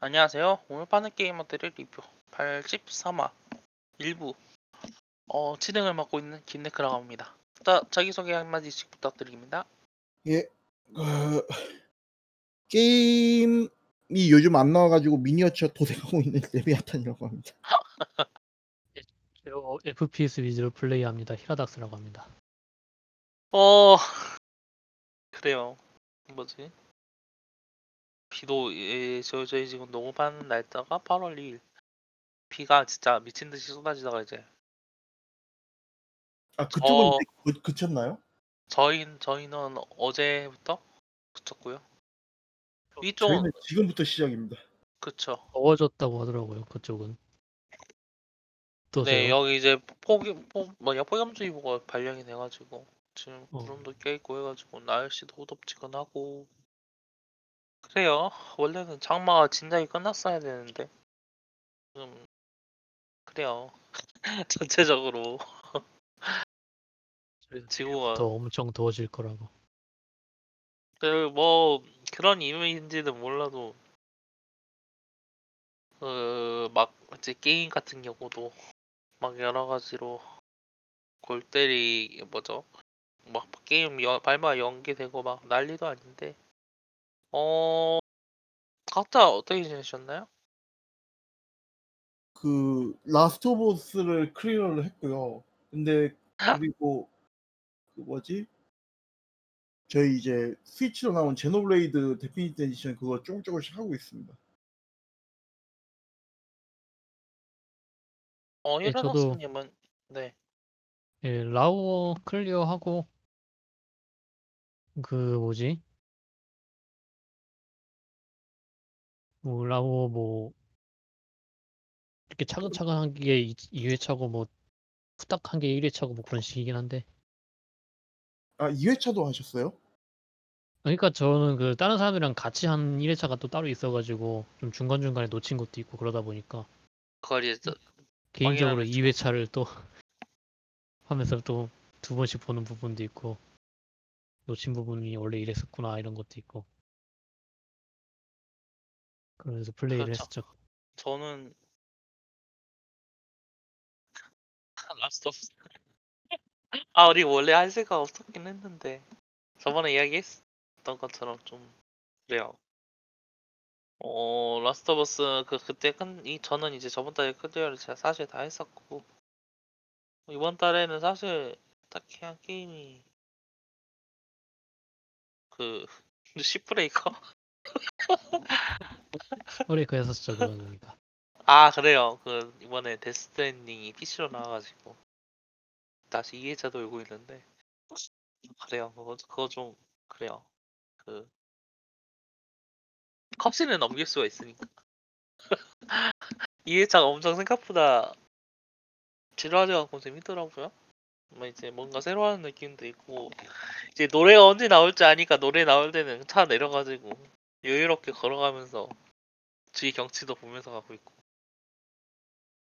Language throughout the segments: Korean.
안녕하세요. 오늘 파는 게이머들의 리뷰 83화 1부 어, 진행을 맡고 있는 김네크라고 합니다. 자, 자기소개 한마디씩 부탁드립니다. 예, 그, 게임이 요즘 안 나와가지고 미니어처 도색하고 있는 레비아탄이라고 합니다. 저 FPS 위주로 플레이합니다. 히라닥스라고 합니다. 어, 그래요. 뭐지? 비도 예, 저, 저희 지금 녹음하는 날짜가 8월 2일. 비가 진짜 미친 듯이 쏟아지다가 이제 아 그쪽은 어. 그, 그쳤나요? 저희 저희는 어제부터 그쳤고요. 위쪽은 저희는 지금부터 시작입니다. 그쵸. 더워졌다고 하더라고요. 그쪽은. 어떠세요? 네, 여기 이제 폭이 폭 뭐냐 폭염주의보가 발령이 돼가지고 지금 어. 구름도 껴있고 해가지고 날씨도 후덥지근하고 그래요. 원래는 장마가 진작에 끝났어야 되는데 지금 그래요. 전체적으로 지구가 더 엄청 더워질 거라고. 그 뭐 그런 이유인지는 몰라도 그막 이제 게임 같은 경우도 막 여러 가지로 골 때리 뭐죠 막 게임 여, 발매 연기되고 막 난리도 아닌데 어 각자 어떻게 지내셨나요? 그 Last of Us를 클리어를 했고요. 근데 그리고 그 뭐지? 저희 이제 스위치로 나온 Xenoblade Definitive Edition 그거 조금 조금씩 하고 있습니다. 어 네, 저도- 히라노스님은 네 예, 라우어 클리어하고 그 뭐지? 뭐 라우어 뭐 이렇게 차근차근 한게 2회 차고 뭐 후딱 한 게 1회 차고 뭐 그런 식이긴 한데. 아 2회차도 하셨어요? 그러니까 저는 그 다른 사람들이랑 같이 한 1회 차가 또 따로 있어가지고 좀 중간중간에 놓친 것도 있고 그러다 보니까 이제 저- 개인적으로 확인하는 2회 차를 또 하면서 또 두 번씩 보는 부분도 있고 놓친 부분이 원래 이랬었구나 이런 것도 있고 그러면서 플레이를 그렇죠. 했었죠. 저는 Last of 아 우리 원래 할 생각 없었긴 했는데 저번에 이야기했던 것처럼 좀 그래요. 어 Last of Us 그 그때 큰이 저는 이제 저번 달에 클리어를 제가 사실 다 했었고 이번 달에는 사실 딱히 한 게임이 그 Shipbreaker 브레이크 했었죠 그러니까. 아 그래요. 그 이번에 Death Stranding이 PC로 나와가지고. 다시 2회차 돌고 있는데. 그래요. 그거 그거 좀 그래요. 그 컵신을 넘길 수가 있으니까. 2회차가 엄청 생각보다 지루하지 않고 재밌더라고요. 뭐 이제 뭔가 새로 하는 느낌도 있고. 이제 노래가 언제 나올지 아니까 노래 나올 때는 차 내려가지고 여유롭게 걸어가면서 주위 경치도 보면서 가고 있고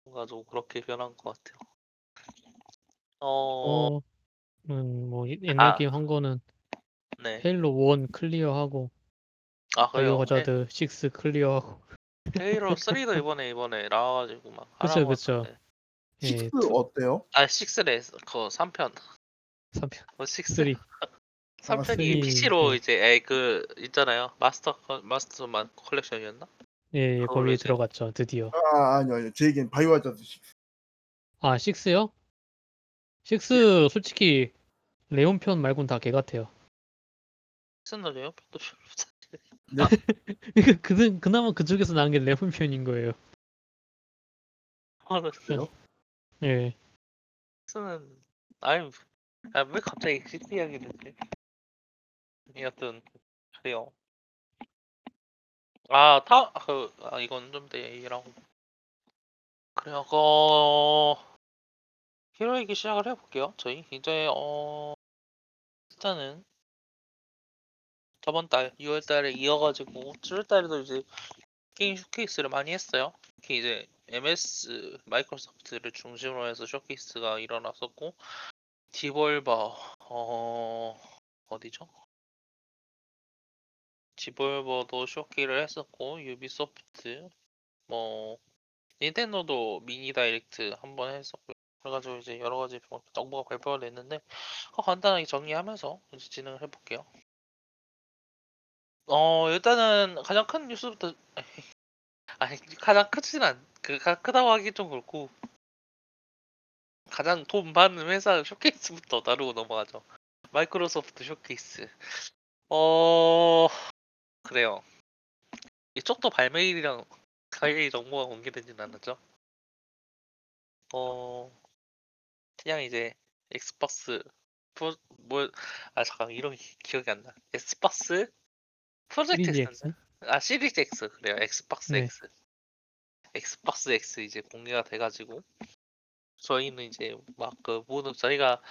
뭔가 좀 그렇게 변한 것 같아요 어, 어, 음, 뭐 이- 옛날 아. 게임 한 거는 네. 헤일로 1 클리어하고 아, 그래요. 바이오 하자드 6 클리어하고 헤, 이로 3도 이번에 이번에 나와가지고 막 그쵸, 하라고 그쵸. 하던데. 예, 식스 어때요? 아, 6래 그 3편. 3편 어, 6. 3 3편이 쓰리, PC로 네. 이제 에이 그 있잖아요. 마스터 컬- 마스터만 컬렉션이었나? 예, 예 그걸로 거기에 이제- 들어갔죠 드디어. 아 아니요 아니요 제 얘기는 바이오 하자드 식스. 아 6요? 6 솔직히 레온 편 말고는 다개 같아요. 6는 레어 편도 별로 없어. 그 그나마 그쪽에서 나온 게 레온 편인 거예요. 그래요? 예. 6는 아유 아, 왜 갑자기 6 이야기를 해? 여튼 그래요. 아, 타, 그, 아, 이건 좀 내일하고. 그래요, 그, 히로 얘기 시작을 해볼게요. 저희 이제, 어, 일단은, 저번 달, 6월 달에 이어가지고, 7월 달에도 이제, 게임 쇼케이스를 많이 했어요. 특히 이제, MS, 마이크로소프트를 중심으로 해서 쇼케이스가 일어났었고, Devolver, 어, 어디죠? Devolver도 쇼케이스를 했었고 유비소프트 뭐 닌텐도도 Mini Direct 한 번 했었고요. 그래가지고 이제 여러 가지 정보가 발표가 됐는데 그거 간단하게 정리하면서 이제 진행을 해볼게요. 어 일단은 가장 큰 뉴스부터 아니 가장 크진 않그 크다고 하기 좀 그렇고 가장 돈 받는 회사 쇼케이스부터 다루고 넘어가죠. 마이크로소프트 쇼케이스. 어 그래요. 이쪽도 발매일이랑 가격이 정보가 공개되진 않았죠. 어 그냥 이제 Xbox Pro 뭐아 잠깐 이름이 기억이 안 나. Xbox Project X? 아 Series X 그래요. Xbox 네. X. Xbox X 이제 공개가 돼가지고 저희는 이제 막 그 모든 저희가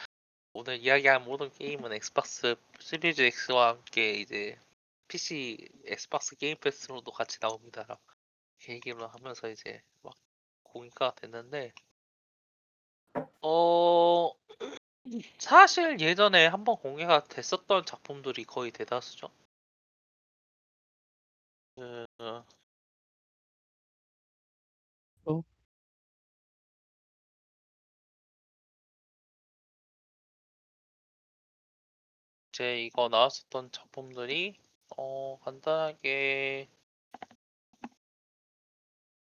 오늘 이야기한 모든 게임은 Xbox Series X와 함께 이제 PC 엑스박스 게임 패스로도 같이 나옵니다. 이렇게 얘기를 하면서 이제 막 공개가 됐는데 어 사실 예전에 한번 공개가 됐었던 작품들이 거의 대다수죠. 그 어? 이제 이거 나왔었던 작품들이 어 간단하게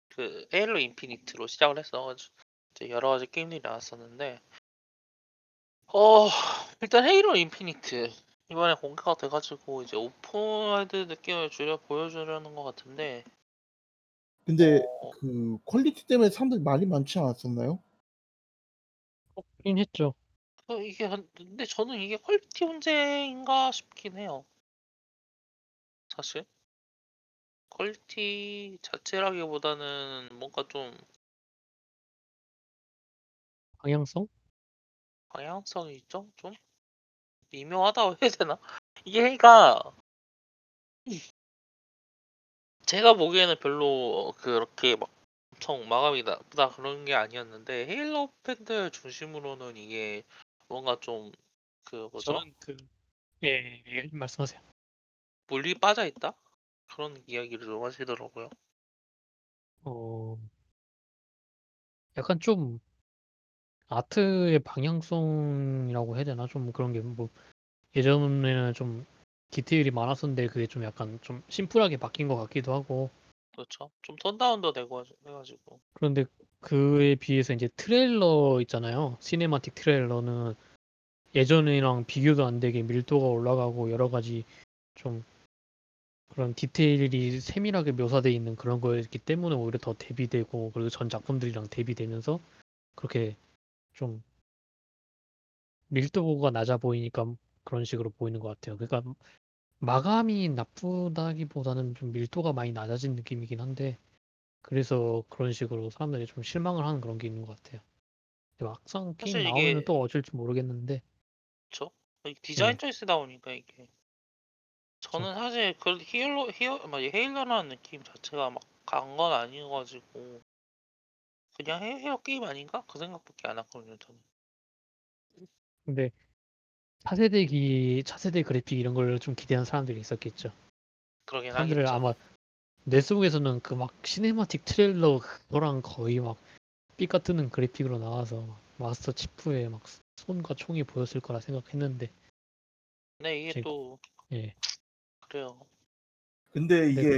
그 Halo Infinite로 시작을 했어 이제 여러 가지 게임들이 나왔었는데 어 일단 Halo Infinite 이번에 공개가 돼가지고 이제 open world 느낌을 주려 보여주려는 것 같은데 근데 어, 그 quality 때문에 사람들 이 말이 많지 않았었나요? 긴 했죠. 그 이게 한- 근데 저는 이게 quality 문제인가 싶긴 해요. 사실 quality 자체라기보다는 뭔가 좀 방향성? 방향성이 있죠? 좀 미묘하다고 해야 되나? 이게 그러니까 제가 보기에는 별로 그렇게 막 엄청 마감이 나쁘다 그런 게 아니었는데 헤일로 팬들 중심으로는 이게 뭔가 좀 그 뭐죠? 저는 그 예, 예, 말씀하세요. 물리 빠져 있다? 그런 이야기를 좀 하시더라고요. 어, 약간 좀 아트의 방향성이라고 해야 되나? 좀 그런 게 뭐 예전에는 좀 디테일이 많았었는데 그게 좀 약간 좀 심플하게 바뀐 것 같기도 하고 그렇죠. 좀 tone down도 되고 하- 해가지고 그런데 그에 비해서 이제 트레일러 있잖아요. cinematic 트레일러는 예전이랑 비교도 안 되게 밀도가 올라가고 여러 가지 좀 그런 디테일이 세밀하게 묘사되어 있는 그런 거였기 때문에 오히려 더 대비되고 그리고 전 작품들이랑 대비되면서 그렇게 좀 밀도가 낮아 보이니까 그런 식으로 보이는 것 같아요. 그러니까 마감이 나쁘다기보다는 좀 밀도가 많이 낮아진 느낌이긴 한데 그래서 그런 식으로 사람들이 좀 실망을 하는 그런 게 있는 것 같아요. 근데 막상 게임 사실 나오면 이게 또 어쩔지 모르겠는데 그렇죠. 디자인 네. 초이스다 보니까 이게 저는 사실 그 히얼로 히어 막 헤일러라는 느낌 자체가 막간건 아니어가지고 그냥 헤, 헤어 게임 아닌가 그 생각밖에 안 했거든요 저는. 근데 차세대기 차세대 그래픽 이런 걸 좀 기대하는 사람들이 있었겠죠. 그러긴 사람들을 하겠죠. 아마 내 속에서는 그 막 cinematic 트레일러 그거랑 거의 막 삐까 뜨는 그래픽으로 나와서 막 마스터 치프에 막 손과 총이 보였을 거라 생각했는데 근데 이게 제가- 또 예 그래요. 근데 이게 네.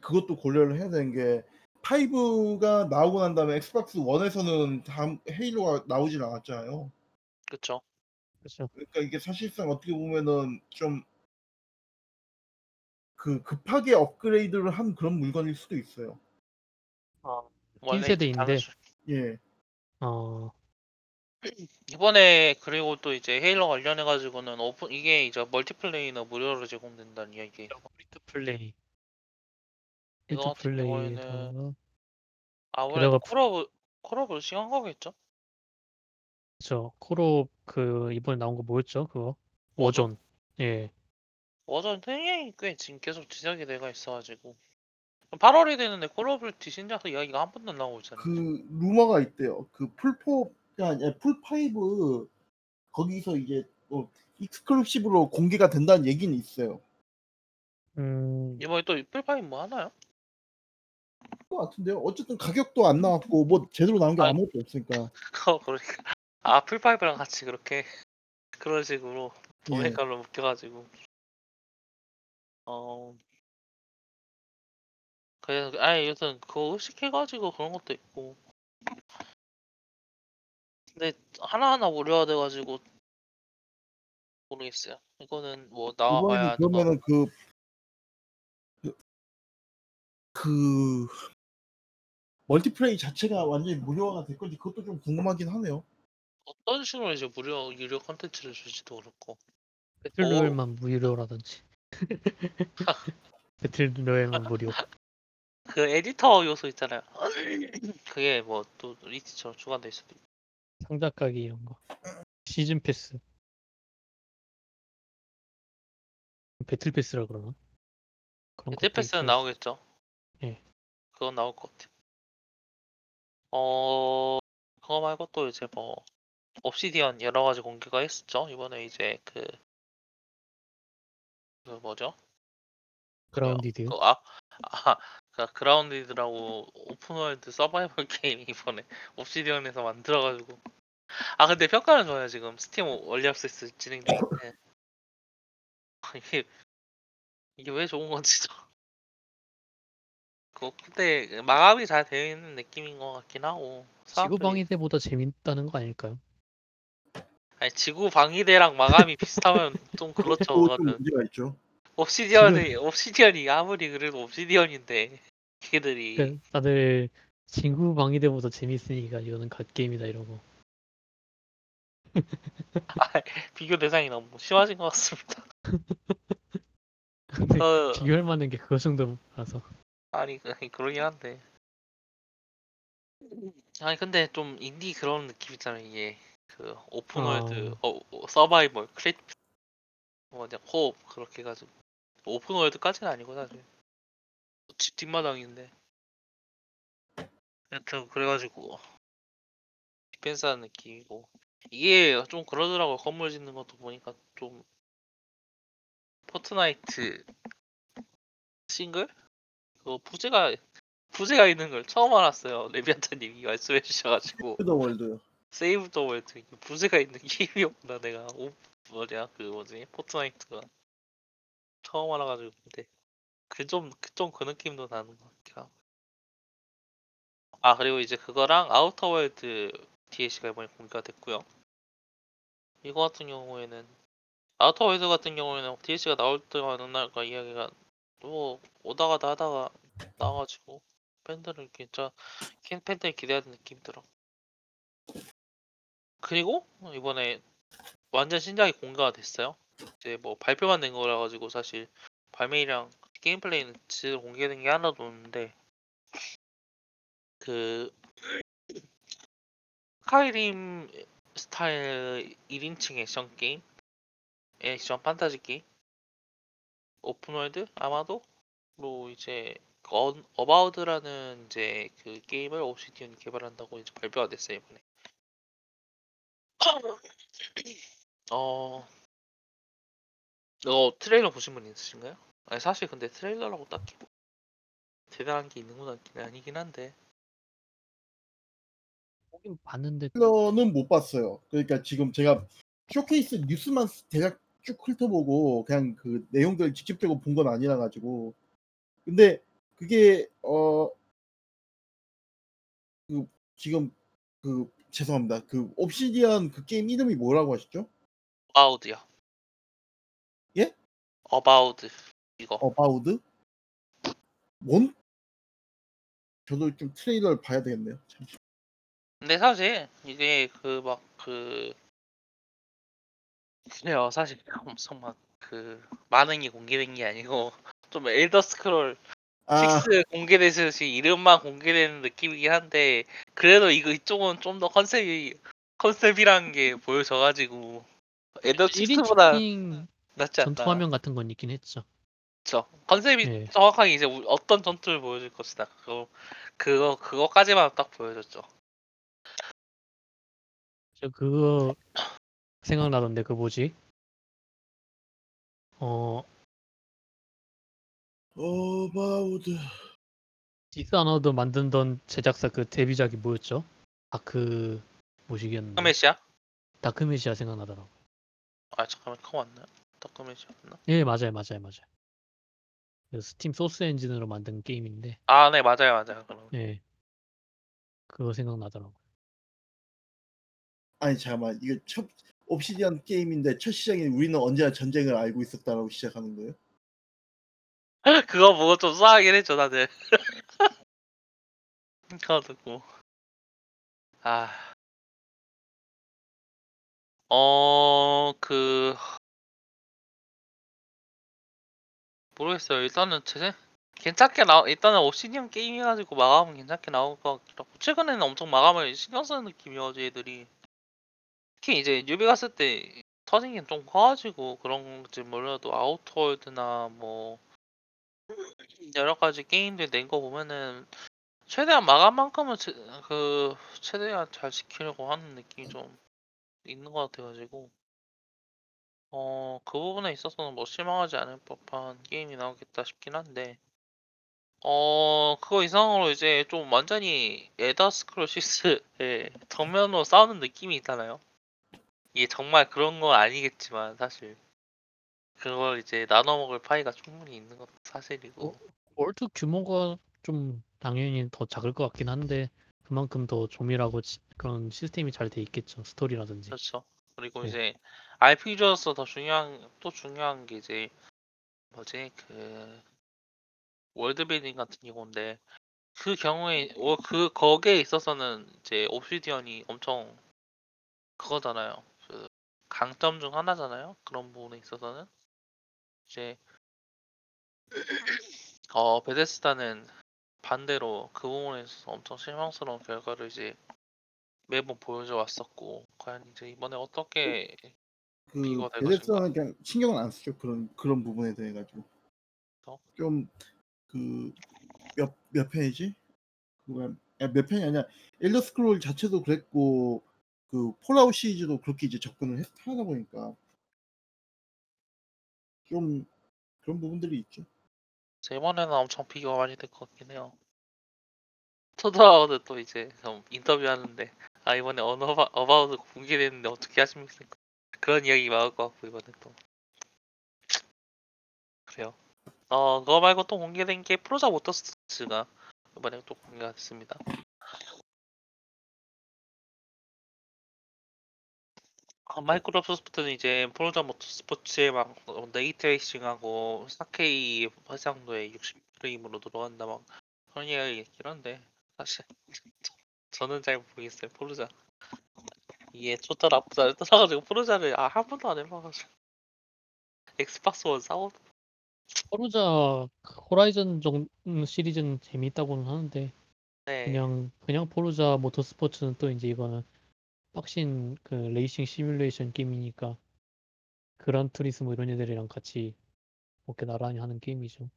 그것도 고려를 해야 되는 게 5가 나오고 난 다음에 엑스박스 1에서는 다음 헤일로가 나오질 않았잖아요. 그렇죠. 그렇죠. 그러니까 이게 사실상 어떻게 보면은 좀 그 급하게 업그레이드를 한 그런 물건일 수도 있어요. 긴 원래 세대인데 단수- 예. 어 이번에 그리고 또 이제 헤일로 관련해 가지고는 오픈 이게 이제 멀티플레이나 무료로 제공된다는 이야기. 프리트 플레이 이거 프리트 같은 경우에는 플레이에다가 아무래도 프- 콜오브 콜오브 시간 거겠죠? 저 콜옵 그 이번에 나온 거 뭐였죠? 그거 워존? 워존 예 워전 흥행이 꽤 지금 계속 지적이 돼가 있어가지고 8월이 되는데 콜오브듀티 신작 이야기가 한 번도 안 나오고 있잖아요. 그 루머가 있대요. 그 풀포 가 아니라 풀5 거기서 이제 또 익스클루시브로 공개가 된다는 얘기는 있어요. 음, 이번에 또 풀파임 뭐 하나요? 것 같은데요. 어쨌든 가격도 안 나왔고 뭐 제대로 나온 게 아. 아무것도 없으니까. 그거 그러니까 아 풀파이브랑 같이 그렇게 그런 식으로 예. 도매가로 묶여가지고 어 그래서 아예 여튼 그거 의식해가지고 그런 것도 있고 근데 하나하나 무료화 돼가지고 모르겠어요 이거는 뭐 나와봐야 하는 거 그러면은 그, 그, 그 multiplay 자체가 완전히 무료화가 될 건지 그것도 좀 궁금하긴 하네요. 어떤 식으로 이제 무료 유료 컨텐츠를 줄지도 그렇고 battle royale만 무료라든지. battle royale만 무료. 그 에디터 요소 있잖아요 그게 뭐 또 리치처럼 추가될 수도 있고 상자 까기 이런 거. season pass. battle pass라 그러나? 그런 것도 battle pass는 있어야지. 나오겠죠 예. 그건 나올 것 같아요 어 그거 말고 또 이제 뭐 옵시디언 여러 가지 공개가 했었죠 이번에 이제 그, 그 뭐죠 그라운디드. 그, 아, 아, 그 그라운디드라고 open world 서바이벌 게임 이번에 옵시디언에서 만들어가지고 아 근데 평가는 좋아요 지금. 스팀 원리 액세스 진행 중인데. 이게 이게 왜 좋은 건지 저그 근데 마감이 잘 되어 있는 느낌인 것 같긴 하고 지구 사람들이- 방위대보다 재밌다는 거 아닐까요? 아니 지구 방위대랑 마감이 비슷하면 좀 그렇죠 그것도 좀 그거는. 문제가 있죠. 옵시디언이 옵시디언이 아무리 그래도 옵시디언인데 걔들이. 그러니까 다들 지구 방위대보다 재밌으니까 이거는 갓 게임이다 이러고. 비교 대상이 너무 심하신 것 같습니다. 근데 어, 비교할 만한 게 그거 정도라서. 아니 그- 그러긴 한데. 아니 근데 좀 인디 그런 느낌 있잖아요 이게. 그 오픈월드 어, 어, 서바이벌 크리트 뭐냐 호흡 그렇게 해가지고. open world까지는 아니고 사실. 집 뒷마당인데. 여튼 그래가지고. 디펜스하는 느낌이고 이게 좀 그러더라고요. 건물 짓는 것도 보니까 좀 포트나이트 싱글? 그 부제가 부제가 있는 걸 처음 알았어요. 레비안타님이 말씀해 주셔가지고. the world요. Save the World 부제가 있는 게임이었구나 내가. 오 뭐냐 그 뭐지? 포트나이트가. 처음 알아가지고 근데 그좀좀 그 느낌도 나는 것 하고. 아 그리고 이제 그거랑 아우터 월드 DLC가 이번에 공개가 됐고요 이거 같은 경우에는 아우터 월드 같은 경우에는 DLC가 나올 때가 어느 날까 이야기가 또 오다 가다 하다가 나와가지고 팬들을 진짜 캔 팬들 기대하는 느낌 들어. 그리고 이번에 완전 신작이 공개가 됐어요. 이제 뭐 발표만 된 거라 가지고 사실 발매일이랑 게임 플레이는 제대로 공개된 게 하나도 없는데 그 스카이림 스타일 1인칭 액션 게임? 액션 판타지 게임? open world? 아마도? 로 이제 어, Avowed라는 이제 그 게임을 옵시디언이 개발한다고 이제 발표가 됐어요 이번에. 어, 어 트레일러 보신 분 있으신가요? 아니 사실 근데 트레일러라고 딱히 뭐 대단한 게 있는 건 아니- 아니긴 한데 보긴 봤는데 트레일러는 못 봤어요. 그러니까 지금 제가 쇼케이스 뉴스만 대략 쭉 훑어보고 그냥 그 내용들 직접적으로 본 건 아니라 가지고 근데 그게 어 그 지금 그 죄송합니다. 그 옵시디언 그 게임 이름이 뭐라고 하셨죠? Avowed요. 예? Avowed 이거. Avowed? 뭔? 저도 좀 trailer를 봐야 되겠네요. 잠시. 근데 사실 이게 그 막 그 그래요. 사실 엄청 막그 많은 게 공개된 게 아니고 좀 엘더 스크롤 아, 6 공개되듯이 이름만 공개되는 느낌이긴 한데 그래도 이거 이쪽은 좀 더 컨셉이 컨셉이라는 게 보여져가지고 엘더 6보다 1인칭 낫지 않나? 전투 화면 같은 건 있긴 했죠. 그쵸. 컨셉이 예. 정확하게 이제 우- 어떤 전투를 보여줄 것이다. 그거 그거 그거까지만 딱 보여줬죠 저 그거 생각나던데 그 뭐지? 어 Avowed 디스아너드 만들던 제작사 그 데뷔작이 뭐였죠? 다크 뭐시기였는데 다크메시아? 다크메시아 생각나더라고. 아 잠깐만 그거 맞나요? 다크메시아였나? 예 맞아요 맞아요 맞아요. 그 스팀 소스 엔진으로 만든 게임인데 아 네 맞아요 맞아요 그럼 예 그거 생각나더라고. 아니 잠깐만. 이거 첫 옵시디언 게임인데 첫 시작에 우리는 언제나 전쟁을 알고 있었다라고 시작하는 거예요? 그거 보고 좀 싸하긴 했죠 다들. 그거 듣고. 아. 아어그. 모르겠어요. 일단은 제 괜찮게 나 일단은 옵시디언 게임이가지고 마감은 괜찮게 나올 것 같기도 하고 최근에는 엄청 마감을 신경 쓰는 느낌이어서 애들이 특히 이제 뉴비 갔을 때 터진 게 좀 커가지고 그런 건지 몰라도 아우터월드나 뭐 여러 가지 게임들 낸 거 보면은 최대한 마감만큼은 제- 그 최대한 잘 지키려고 하는 느낌이 좀 있는 것 같아가지고 어 그 부분에 있어서는 뭐 실망하지 않을 법한 게임이 나오겠다 싶긴 한데 어 그거 이상으로 이제 좀 완전히 에더 스크롤 6의 정면으로 싸우는 느낌이 있잖아요. 이게 정말 그런 건 아니겠지만 사실 그걸 이제 나눠 먹을 파이가 충분히 있는 것도 사실이고 월드 규모가 좀 당연히 더 작을 것 같긴 한데 그만큼 더 조밀하고 지- 그런 시스템이 잘 돼 있겠죠 스토리라든지. 그렇죠. 그리고 네. 이제 RPG로서 더 중요한 또 중요한 게 이제 뭐지 그 world building 같은 경우인데 그 경우에 어, 그 거기에 있어서는 이제 옵시디언이 엄청 그거잖아요. 그 강점 중 하나잖아요. 그런 부분에 있어서는 이제 어 베데스다는 반대로 그 부분에 있어서 엄청 실망스러운 결과를 이제 매번 보여줘 왔었고 과연 이제 이번에 어떻게 그 베데스다는 그냥 신경은 안 쓰죠 그런 그런 부분에 대해 가지고 어? 좀그 몇몇 편이지? 그거 몇 편이 아니라 엘더 스크롤 자체도 그랬고 그 폴아웃 시리즈도 그렇게 이제 접근을 했, 하다 보니까 좀 그런 부분들이 있죠. 이번에는 엄청 비교가 많이 될 것 같긴 해요. 토드 하워드는 또 이제 좀 인터뷰하는데 아 이번에 언어바 어바웃 공개됐는데 어떻게 하십니까? 그런 이야기 나올 것 같고 이번에 또 그래요. 어 그거 말고 또 공개된 게 프로자 모터스포츠가 이번에 또 공개가 됐습니다. 아, 마이크로소프트는 이제 프로자 모터스포츠에 막 어, 네이트레이싱하고 4K 화상도에 60프레임으로 들어간다 막 그런 이야기 한데 사실 저- 저는 잘 모르겠어요 포르자. 이게 좋다 나쁘다 떠나가지고 포르자를 아, 한 번도 안 해봐가지고. 엑스박스 원 싸워. 포르자 호라이즌 정 음, 시리즈는 재미있다고는 하는데 네. 그냥 그냥 포르자 모터스포츠는 또 이제 이거는 빡신 그 레이싱 시뮬레이션 게임이니까 그란 투리스모 이런 애들이랑 같이 이렇게 나란히 하는 게임이죠.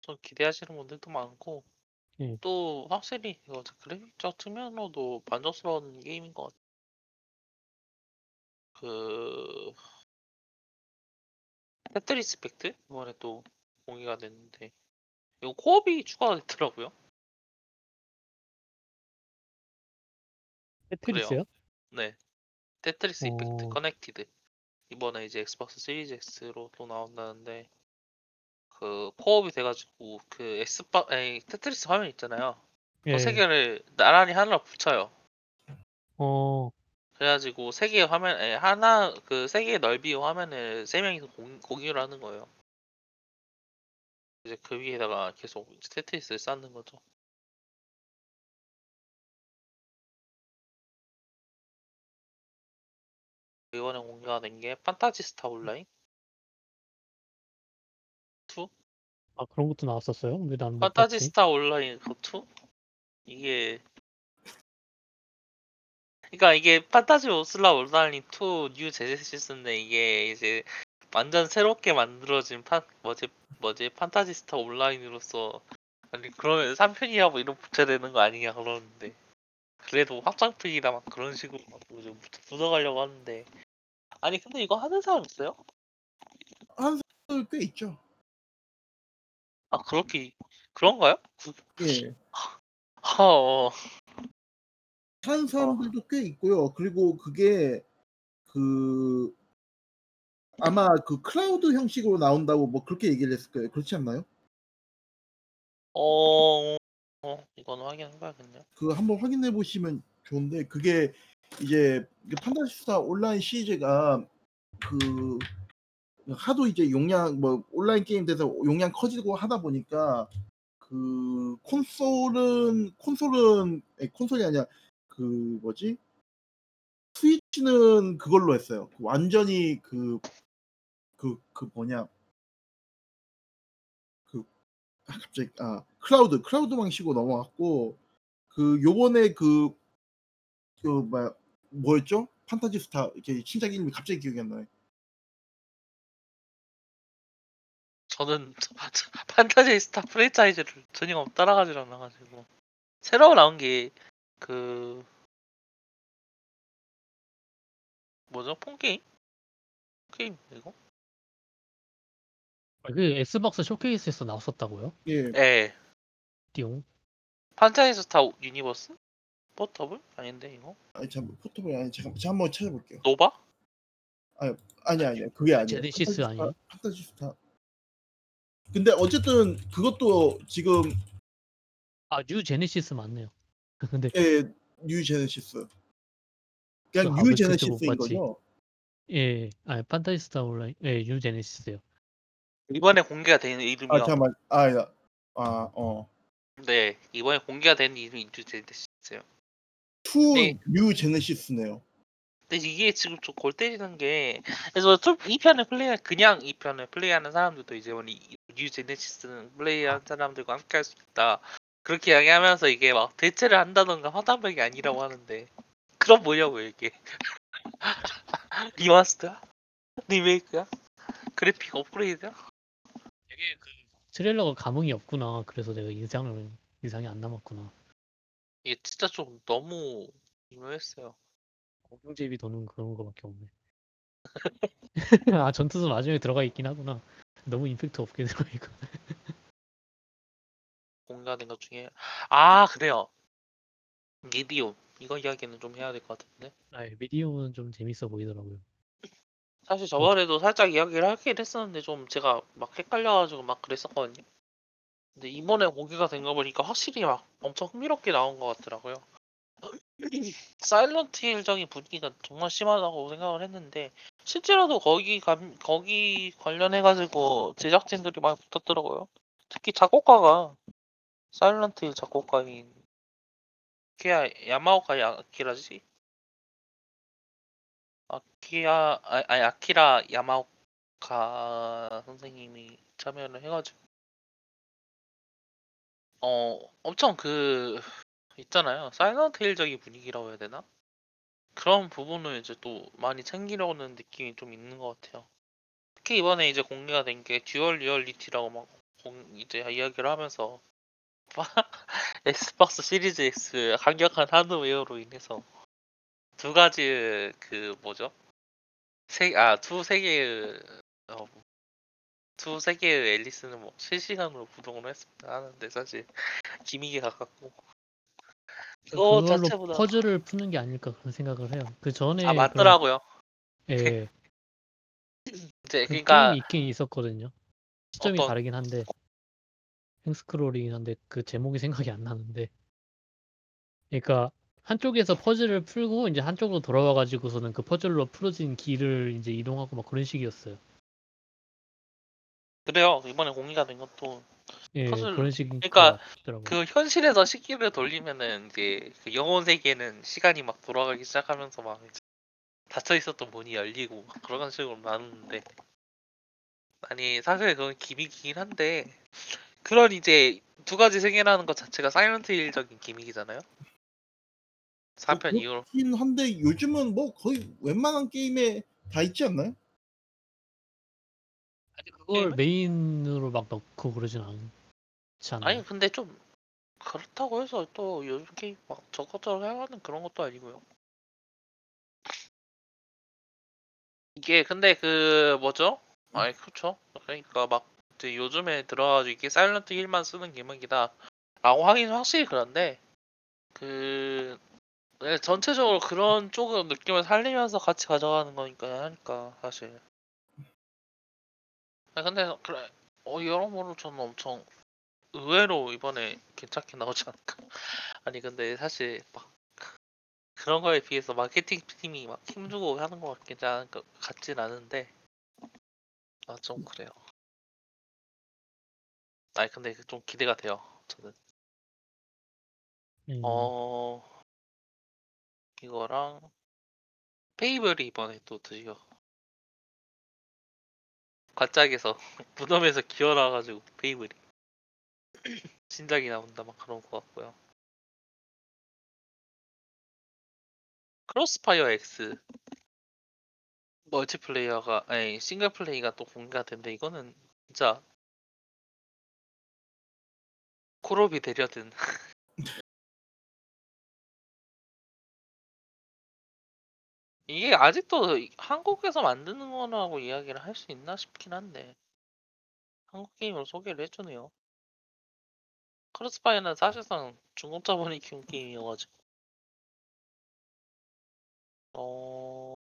좀 기대하시는 분들도 많고 예. 또 확실히 이거 그래픽적 측면으로도 만족스러운 게임인 것 같아요 그 테트리스 이펙트 이번에 또 공개가 됐는데 이거 co-op이 추가가 됐더라고요 테트리스요? 네. 테트리스 이펙트 어. 커넥티드. 이번에 이제 엑스박스 시리즈 X로 또 나온다는데 그 co-op이 돼가지고 그 엑스박 아니 테트리스 화면 있잖아요. 예. 그 세 개를 나란히 하나로 붙여요. 어, 그래가지고 세 개의 화면 에 하나 그 세 개의 넓이의 화면을 세 명이서 공, 공유를 하는 거예요. 이제 그 위에다가 계속 테트리스를 쌓는 거죠. 이번에 공개가 된 게 판타지스타 온라인 아 그런 것도 나왔었어요? 왜 봤지? 판타지스타 온라인 그 2? 이게 그러니까 이게 판타지 오슬라 온라인 2뉴 제네시스인데 이게 이제 완전 새롭게 만들어진 판 뭐지 뭐지 판타지스타 온라인으로서 아니 그러면 3편이라고 이름 붙여야 되는 거 아니냐 그러는데 그래도 확장팩이라 막 그런 식으로 막좀 묻어가려고 하는데 아니 근데 이거 하는 사람 있어요? 꽤 있죠. 아 그렇게 그런가요? 그, 예. 하, 어, 하는 사람들도 꽤 있고요. 그리고 그게 그 아마 그 클라우드 형식으로 나온다고 뭐 그렇게 얘기를 했을 거예요. 그렇지 않나요? 어, 어, 이거는 확인해봐야겠네요. 그 한번 확인해 보시면 좋은데 그게 이제 그 판타지스타 온라인 시리즈가 그 하도 이제 용량 뭐 온라인 게임 돼서 용량 커지고 하다 보니까 그 콘솔은 콘솔은 아니, 콘솔이 아니라 그 뭐지? 스위치는 그걸로 했어요. 그 완전히 그 그 그 뭐냐? 그 아, 갑자기 아 클라우드 클라우드 방식으로 넘어갔고 그 요번에 그 그 뭐야 뭐였죠? 판타지 스타 이렇게 신작 이름이 갑자기 기억이 안 나요. 저는 판타지 스타 프랜차이즈를 전혀 따라가질 않아가지고 새로 나온 게 그 뭐죠? 폰 게임? 게임 이거? 아, 그 엑스박스 쇼케이스에서 나왔었다고요? 예. 예. 띠용. 판타지 스타 유니버스? 포터블? 아닌데 이거? 아니 잠 포토볼 아니 잠깐 제가 한번 찾아볼게요. 노바? 아니 아니 그게 아니에요. 제네시스 판타지 스타- 아니에요? 판타지 스타. 근데 어쨌든 그것도 지금 아, 뉴 제네시스 맞네요. 근데 예, 뉴 제네시스. 그냥 그뉴못 제네시스인 봤지. 거죠. 예, 아, 판타지 스타 온라인, 예, 뉴 제네시스요. 이번에 공개가 된 이름이요. 아 잠깐만. 아, 야. 아, 어. 네, 이번에 공개가 된 이름이 인투제이스요. 투 네. 뉴 제네시스네요. 근데 이게 지금 좀 골 때리는 게 그래서 좀이 편을 플레이 그냥 이 편을 플레이하는 사람들도 이제 원래 뉴 제네시스는 플레이하는 사람들과 함께 할 수 있다 그렇게 이야기하면서 이게 막 대체를 한다던가 화단벽이 아니라고 하는데 그럼 뭐냐고 이게 리마스터야? 리메이크야? 그래픽 업그레이드야? 되게 그 트레일러가 감흥이 없구나. 그래서 내가 인상을 인상이 안 남았구나. 이게 진짜 좀 너무 유명했어요. 공중제비 도는 그런 거밖에 없네. 아, 전투도 나중에 들어가 있긴 하구나. 너무 임팩트 없게 들어가 있고. 공개가 된것 중에 아 그래요 미디움 이거 이야기는 좀 해야 될 것 같은데 아, 미디움은 좀 재밌어 보이더라고요. 사실 저번에도 살짝 이야기를 하긴 했었는데 좀 제가 막 헷갈려가지고 막 그랬었거든요. 근데 이번에 공개가 된 거 보니까 확실히 막 엄청 흥미롭게 나온 것 같더라고요. 사일런트 힐적인 분위기가 정말 심하다고 생각을 했는데 실제로도 거기 감, 거기 관련해가지고 제작진들이 많이 붙었더라고요. 특히 작곡가가 사일런트 힐 작곡가인 키야 야마오카 야키라지 아키야 아, 아니 아키라 야마오카 선생님이 참여를 해가지고 어 엄청 그 있잖아요. 사일런트 힐적인 분위기라고 해야 되나? 그런 부분을 이제 또 많이 챙기려는 느낌이 좀 있는 것 같아요. 특히 이번에 이제 공개가 된 게 dual reality라고 막 공- 이제 이야기를 하면서 엑스박스 시리즈 X 강력한 하드웨어로 인해서 두 가지 그 뭐죠? 세아두 세 개의 어, 두 세 개의 앨리스는 뭐 실시간으로 구동을 했습니다 하는데 사실 기믹에 가깝고 이거 그걸로 자체보다 퍼즐을 푸는 게 아닐까 그런 생각을 해요. 그 전에 아 맞더라고요. 그런, 예, 이제 그 그러니까 게임이 있긴 있었거든요. 시점이 어떤- 다르긴 한데 횡스크롤이긴 한데 그 제목이 생각이 안 나는데 그러니까 한쪽에서 퍼즐을 풀고 이제 한쪽으로 돌아와 가지고서는 그 퍼즐로 풀어진 길을 이제 이동하고 막 그런 식이었어요. 그래요 이번에 공개가 된 것도 예, 퍼즐- 그런 그러니까 더라고요. 그 현실에서 시기를 돌리면은 이제 그 영혼 세계는 시간이 막 돌아가기 시작하면서 막 이제 닫혀 있었던 문이 열리고 막 그런 식으로 나누는데 아니 사실 그건 기믹이긴 한데 그런 이제 두 가지 세계라는 것 자체가 사이런트 힐적인 기믹이잖아요. 3편 뭐 이후로 그렇긴 한데 요즘은 뭐 거의 웬만한 게임에 다 있지 않나요? 그걸? 메인으로 막 넣고 그러진 않지 않나요? 아니 근데 좀 그렇다고 해서 또 요즘 게임 막 저것저것 해가는 그런 것도 아니고요. 이게 근데 그 뭐죠? 아니 그렇죠. 그러니까 막 이제 요즘에 들어가지고 이게 사일런트 힐만 쓰는 기믹이다 라고 하긴 확실히 그런데 그 네, 전체적으로 그런 쪽으로 느낌을 살리면서 같이 가져가는 거니까 하니까 사실 아 근데 그래. 어 여러모로 저는 엄청 의외로 이번에 괜찮게 나오지 않을까? 아니 근데 사실 막 그런 거에 비해서 마케팅 팀이 막 힘주고 하는 것 같긴 않, 것 같진 않은데. 아 좀 그래요. 아니 근데 좀 기대가 돼요 저는. 음, 어 이거랑 페이블이 이번에 또 드디어 관짝에서 무덤에서 기어나가지고 페이블이 신작이 나온다 막 그런 것 같고요. 크로스파이어 X multiplayer가 아니 single play가 또 공개가 된대 이거는 진짜 콜옵이 되려는 이게 아직도 이- 한국에서 만드는 거라고 이야기를 할 수 있나 싶긴 한데 한국 게임으로 소개를 해주네요. 크로스파이어는 사실상 중국 자본이 키운 게임이어가지고 어...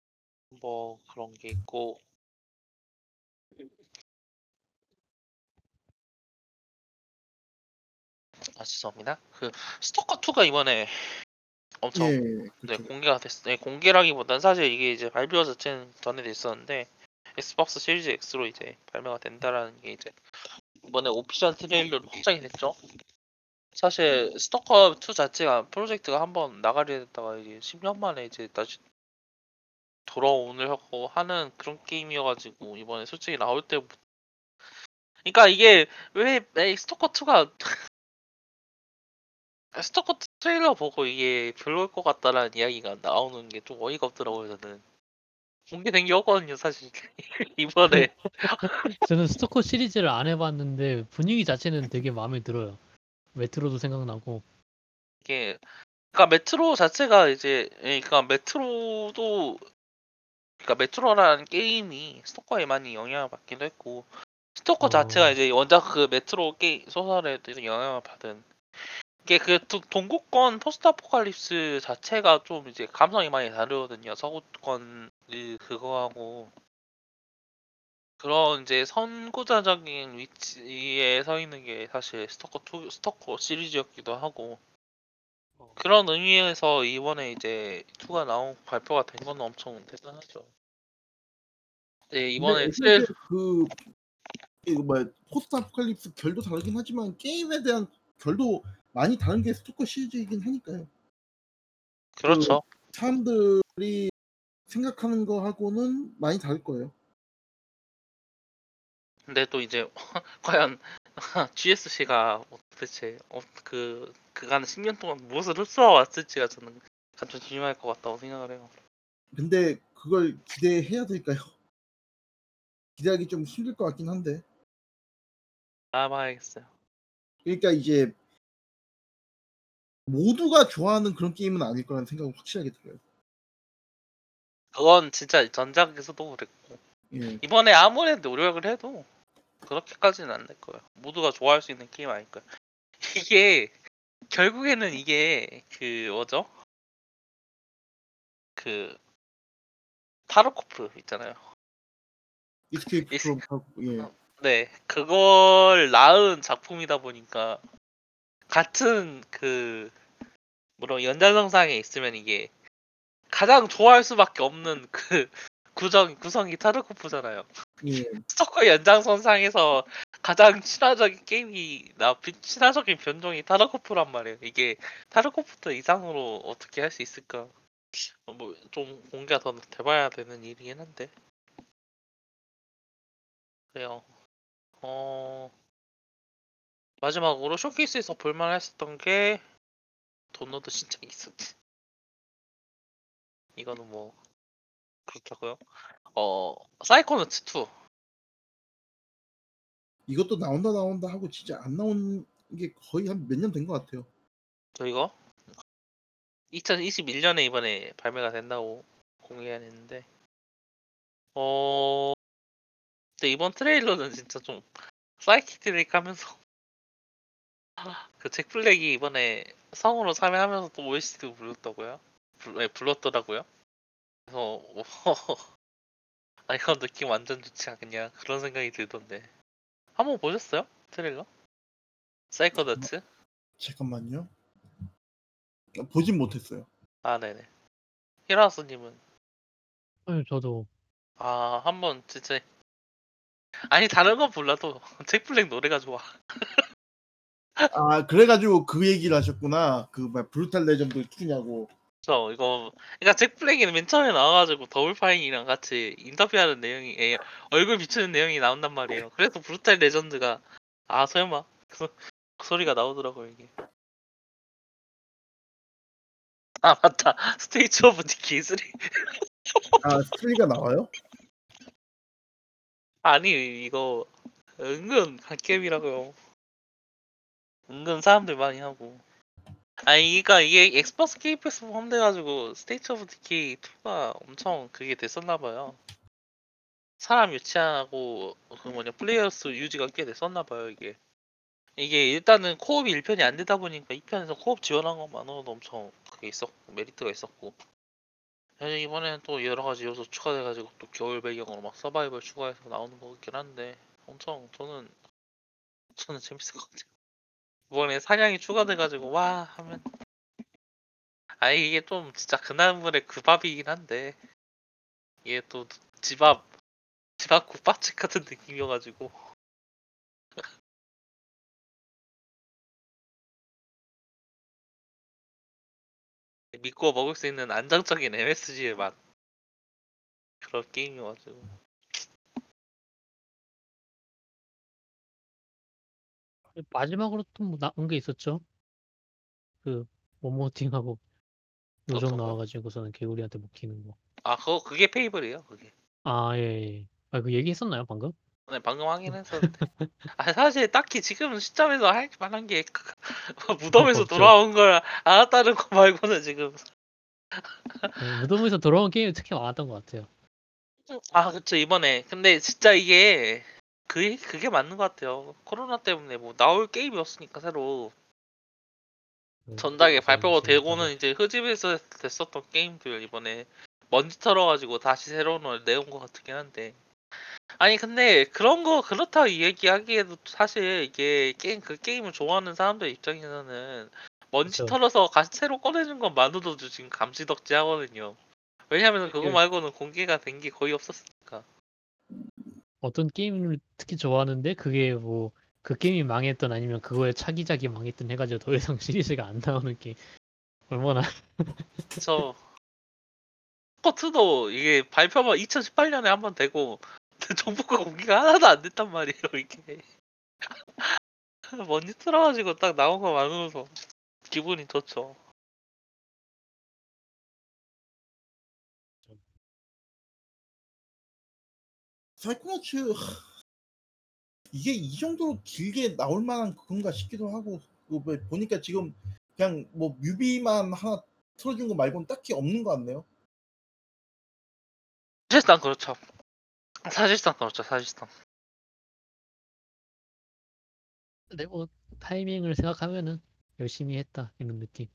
뭐 그런 게 있고 아 죄송합니다. 그 스토커 2가 이번에 엄청 예, 네, 그렇죠. 공개가 됐어요. 네, 공개라기보단 사실 이게 이제 발표 자체는 전에 됐었는데 Xbox Series X로 이제 발매가 된다라는 게 이제 이번에 official 트레일러로 확정이 됐죠. 사실 스토커 2 자체가 프로젝트가 한번 나가려 했다가 이게 10년 만에 이제 다시 돌아오려고 하는 그런 게임이어가지고 이번에 솔직히 나올 때부터 그러니까 이게 왜 스토커 2가 스토커 트레일러 보고 이게 별로일 것 같다라는 이야기가 나오는 게 좀 어이가 없더라고요 저는 공개된 게 없거든요 사실 이번에 저는 스토커 시리즈를 안 해봤는데 분위기 자체는 되게 마음에 들어요. Metro도 생각나고. 이게 그러니까 메트로 자체가 이제 예, 그러니까 Metro도 그러니까 Metro라는 게임이 Stalker에 많이 영향을 받기도 했고 스토커 어. 자체가 이제 원작 그 메트로 게임 소설에 도 영향을 받은 이게 그 두- 동구권 post apocalypse 자체가 좀 이제 감성이 많이 다르거든요. 서구권 그 그거하고. 그런 이제 선구자적인 위치에 서 있는 게 사실 스토커 2 스토커 시리즈였기도 하고. 그런 의미에서 이번에 이제 2가 나온 발표가 된 건 엄청 대단하죠. 네 이번에 애초에 그 이거 뭐야 post apocalypse 결도 다르긴 하지만 게임에 대한 결도 많이 다른 게 스토커 시리즈이긴 하니까요. 그렇죠. 사람들이 생각하는 거하고는 많이 다를 거예요. 근데 또 이제 과연 GSC가 도대체 어, 그 그간 10년 동안 무엇을 흡수해 왔을지가 저는 좀 중요할 것 같다고 생각을 해요. 근데 그걸 기대해야 될까요? 기대하기 좀 힘들 것 같긴 한데. 알아봐야겠어요. 그러니까 이제 모두가 좋아하는 그런 게임은 아닐 거라는 생각은 확실하게 들어요. 그건 진짜 전작에서도 그랬고 예. 이번에 아무리 노력을 해도 그렇게까지는 안 될 거예요. 모두가 좋아할 수 있는 게임 아닐 거예요. 이게 결국에는 이게 그 뭐죠? 그 Tarkov 있잖아요. Escape Es- from 예. 어. 네, 그걸 낳은 작품이다 보니까 같은 그 뭐라 연장선상에 있으면 이게 가장 좋아할 수밖에 없는 그 구성 구성이 타르코프잖아요. 예. 스토커 연장선상에서 가장 친화적인 게임이 나 비- 친화적인 변종이 타르코프란 말이에요. 이게 타르코프 이상으로 어떻게 할 수 있을까? 뭐 좀 공개가 더 돼봐야 되는 일이긴 한데 그래요. 어 마지막으로 쇼케이스에서 볼만했었던 게 돈노드 신청이 있었지. 이거는 뭐 그렇다고요. 어 사이코너츠 2 이것도 나온다 나온다 하고 진짜 안 나온 게 거의 한 몇 년 된 것 같아요. 저희가 2021년에 이번에 발매가 된다고 공개했는데 어 근데 이번 트레일러는 진짜 좀 드레이크 하면서 그 잭 블랙이 이번에 성으로 참여하면서 또 OST도 불렀다고요? 불, 네, 불렀더라고요. 그래서 아 이거 느낌 완전 좋지 않겠냐 그런 생각이 들던데 한번 보셨어요? 트레일러? 사이코더츠? 잠깐만요. 어, 보진 못했어요. 아 네네 히라스님은 아니, 저도 아 한번 진짜 아니 다른 건 몰라도 잭 블랙 노래가 좋아 아 그래가지고 그 얘기를 하셨구나. 그 뭐, Brutal Legend 2냐고. 저 이거 그러니까 잭 블랙이 맨 처음에 나와가지고 Double Fine이랑 같이 인터뷰하는 내용이 에, 얼굴 비추는 내용이 나온단 말이에요. 그래서 Brutal Legend가 아 설마 그, 그 소리가 나오더라고요 이게. 아 맞다 State of Decay 3 아 three가 나와요? 아니 이거 은근 갓겜이라고요. 은근 사람들 많이 하고. 아니 그러니까 이게 Xbox Game Pass 포함돼가지고 State of Decay 2가 엄청 그게 됐었나 봐요. 사람 유치하고 그 뭐냐 플레이어 수 유지가 꽤 됐었나 봐요 이게. 이게 일단은 코업이 1편이 안 되다 보니까 2편에서 코업 지원한 것만으로도 엄청 그게 있었고 메리트가 있었고 사실 이번에는 또 여러 가지 요소 추가돼가지고 또 겨울 배경으로 막 서바이벌 추가해서 나오는 거 같긴 한데 엄청 저는 저는 재밌을 것 같아요. 이번에 사냥이 추가돼가지고 와 하면 아 이게 좀 진짜 그나물의 그 밥이긴 한데 이게 또 집앞 집앞 국밥집 같은 느낌이어가지고 믿고 먹을 수 있는 안정적인 MSG의 맛. 그런 게임이어가지고 마지막으로 또뭐 나온 게 있었죠. 그 모모팅하고 요정 어떤 거? 나와가지고서는 개구리한테 먹히는 거. 아 그거 그게 페이블이에요 그게 아 예. 예. 아 그 얘기했었나요 방금? 네, 방금 하긴 했었는데. 아, 사실 딱히 지금 시점에서 할 만한 게 무덤에서 없죠. 돌아온 걸 알았다는 거 말고는 지금 네, 무덤에서 돌아온 게임이 특히 많았던 것 같아요. 아 그쵸 이번에 근데 진짜 이게 그 그게 맞는 것 같아요. 코로나 때문에 뭐 나올 게임이 없으니까 새로 그 전작에 발표가 되고는 이제 흐집에서 됐었던 게임들 이번에 먼지 털어가지고 다시 새로운 걸 내온 것 같긴 한데 아니 근데 그런 거 그렇다고 얘기하기에도 사실 이게 게임 그 게임을 좋아하는 사람들 입장에서는 먼지. 털어서 다시 새로 꺼내는 것만으로도 지금 감지덕지 하거든요. 왜냐면 그거 이게- 말고는 공개가 된 게 거의 없었으니까. 어떤 게임을 특히 좋아하는데 그게 뭐 그 게임이 망했던 아니면 그거에 차기작이 망했던 해가지고 더 이상 시리즈가 안 나오는 게 얼마나 그래서 스쿼트도 이게 발표가 2018년에 한 번 되고 정보가 공개가 하나도 안 됐단 말이에요 이게. 먼지 틀어가지고 딱 나온 것만으로도 기분이 좋죠 사이코노츠 이게 이 정도로 길게 나올 만한 그건가 싶기도 하고 그뭐 보니까 지금 그냥 뭐 뮤비만 하나 틀어준 거 말고는 딱히 없는 것 같네요. 사실상 그렇죠 사실상 그렇죠 사실상 근데 뭐 타이밍을 생각하면은 열심히 했다 이런 느낌.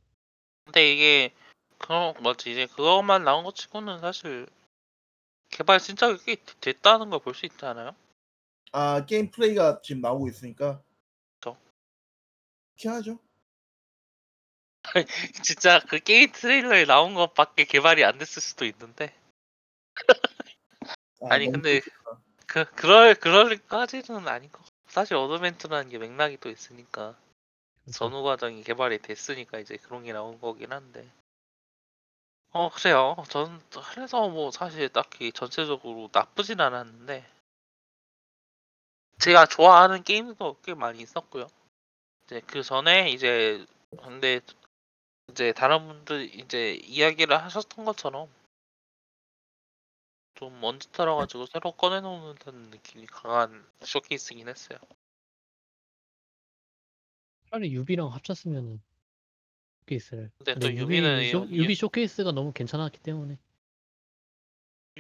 근데 이게 그런 뭐지 이제 그것만 나온 것 치고는 사실 개발 진짜 꽤 됐다는 걸 볼 수 있지 않아요? 아 게임 플레이가 지금 나오고 있으니까 그쵸. 그렇게 하죠. 진짜 그 게임 트레일러에 나온 것밖에 개발이 안 됐을 수도 있는데 아, 아니, 근데. 그 그럴 그럴까지는 아닌 것 같고 사실 어드벤트라는 게 맥락이 또 있으니까 전후 과정이 개발이 됐으니까 이제 그런 게 나온 거긴 한데 어 그래요. 전 그래서 뭐 사실 딱히 전체적으로 나쁘진 않았는데. 제가 좋아하는 게임도 꽤 많이 있었고요. 이제 그 전에 이제 근데 이제 다른 분들 이제 이야기를 하셨던 것처럼 좀 먼지 털어가지고 새로 꺼내놓는 듯한 느낌이 강한 쇼케이스긴 했어요. 차라리 유비랑 합쳤으면은 쇼케이스를. 근데 또 Ubi는 쇼, 유- Ubi 쇼케이스가 너무 괜찮았기 때문에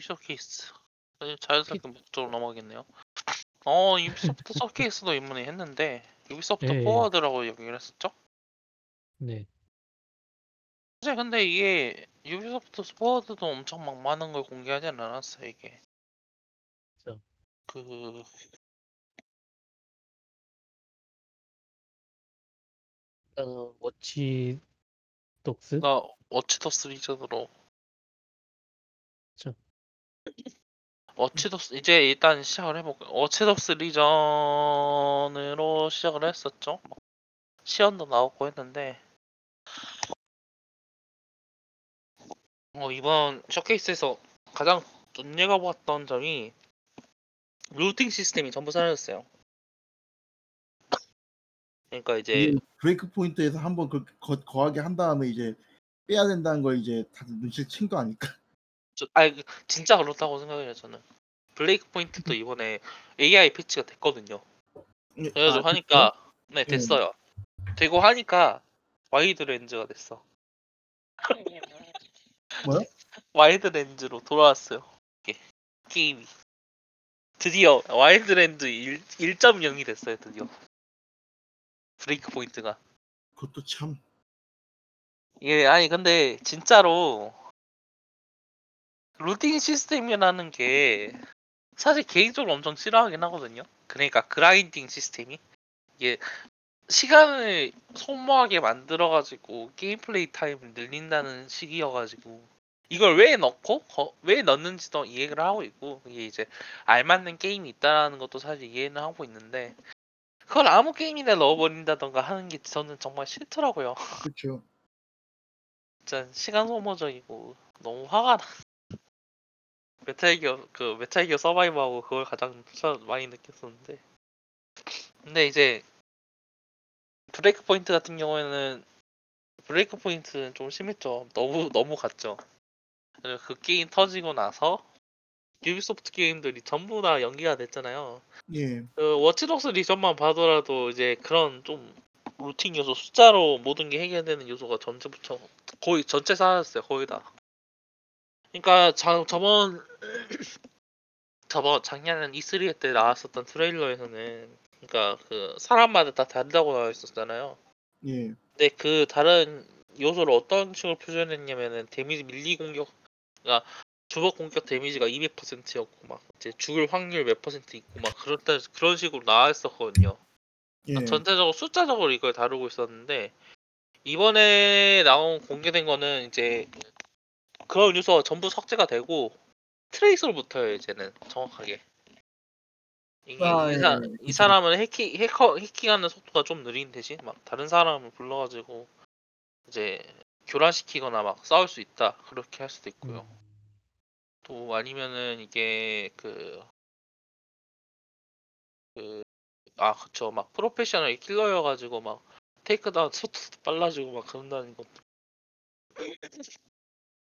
쇼케이스 사실 자연스럽게 목적으로 넘어가겠네요 어 유비소프트 서케이스도 이번에 했는데 유비소프트 예, 예. Forward라고 얘기를 했었죠. 네. 사실 근데 이게 Ubisoft Forward도 엄청 막 많은 걸 공개하진 않았어요 이게. 그쵸. 그 어, Watch Dogs? 나 Watch Dogs Legion으로 그쵸. Watch Dogs 이제 일단 시작을 해볼게요. Watch Dogs Legion으로 시작을 했었죠. 뭐 시연도 나오고 했는데 어, 이번 쇼케이스에서 가장 눈여겨봤던 점이 looting 시스템이 전부 사라졌어요. 그러니까 이제 이 Breakpoint에서 한번 그 거, 거하게 한 다음에 이제 빼야 된다는 걸 이제 다들 눈치를 챈 거 아닐까? 저, 아니 진짜 그렇다고 생각해요 저는. Breakpoint도 이번에 AI 패치가 됐거든요. 그래가지고 아, 하니까 네 됐어요. 되고 하니까 Wildlands가 됐어. 뭐요? Wildlands로 돌아왔어요. 이게 게임이 드디어 Wildlands 1, 1.0이 됐어요 드디어. Breakpoint가. 그것도 참 이게 아니 근데 진짜로 looting 시스템이라는 게 사실 개인적으로 엄청 싫어하긴 하거든요. 그러니까 grinding 시스템이 이게 시간을 소모하게 만들어가지고 게임 플레이 타임을 늘린다는 식이어가지고 이걸 왜 넣고 거- 왜 넣는지도 이해를 하고 있고 이게 이제 알맞는 게임이 있다라는 것도 사실 이해는 하고 있는데 그걸 아무 게임이나 넣어버린다던가 하는 게 저는 정말 싫더라고요. 그렇죠. 진짜 시간 소모적이고 너무 화가 나. 메탈기어 그 메탈기어 서바이브하고 그걸 가장 많이 느꼈었는데. 근데 이제 브레이크 포인트 같은 경우에는 브레이크 포인트는 좀 심했죠. 너무 너무 갔죠. 그 게임 터지고 나서 유비소프트 게임들이 전부 다 연기가 됐잖아요. 예. 그 워치독스 리전만 보더라도 이제 그런 좀 looting 요소 숫자로 모든 게 해결되는 요소가 전체부터 거의 전체 사라졌어요 거의 다 그러니까 자, 저번 저번 작년 E3 때 나왔었던 트레일러에서는 그러니까 그 사람마다 다 다르다고 나와 있었잖아요 예. 근데 그 다른 요소를 어떤 식으로 표현했냐면은 데미지 밀리 공격 그러니까 주먹 공격 데미지가 200%였고 막 이제 죽을 확률 몇 퍼센트 있고 막 그런 따- 그런 식으로 나와 있었거든요 예. 전체적으로 숫자적으로 이걸 다루고 있었는데 이번에 나온 공개된 거는 이제 그런 요소가 전부 삭제가 되고 traits로 붙어요 이제는 정확하게 이게 아, 이, 예, 사, 예. 이 사람은 해킹 해커 해킹하는 속도가 좀 느린 대신 막 다른 사람을 불러가지고 이제 교란시키거나 막 싸울 수 있다 그렇게 할 수도 있고요 음. 또 아니면은 이게 그, 그, 아, 그쵸. 막 프로페셔널 킬러여가지고 막 takedown 속도도 빨라지고 막 그런다는 것도.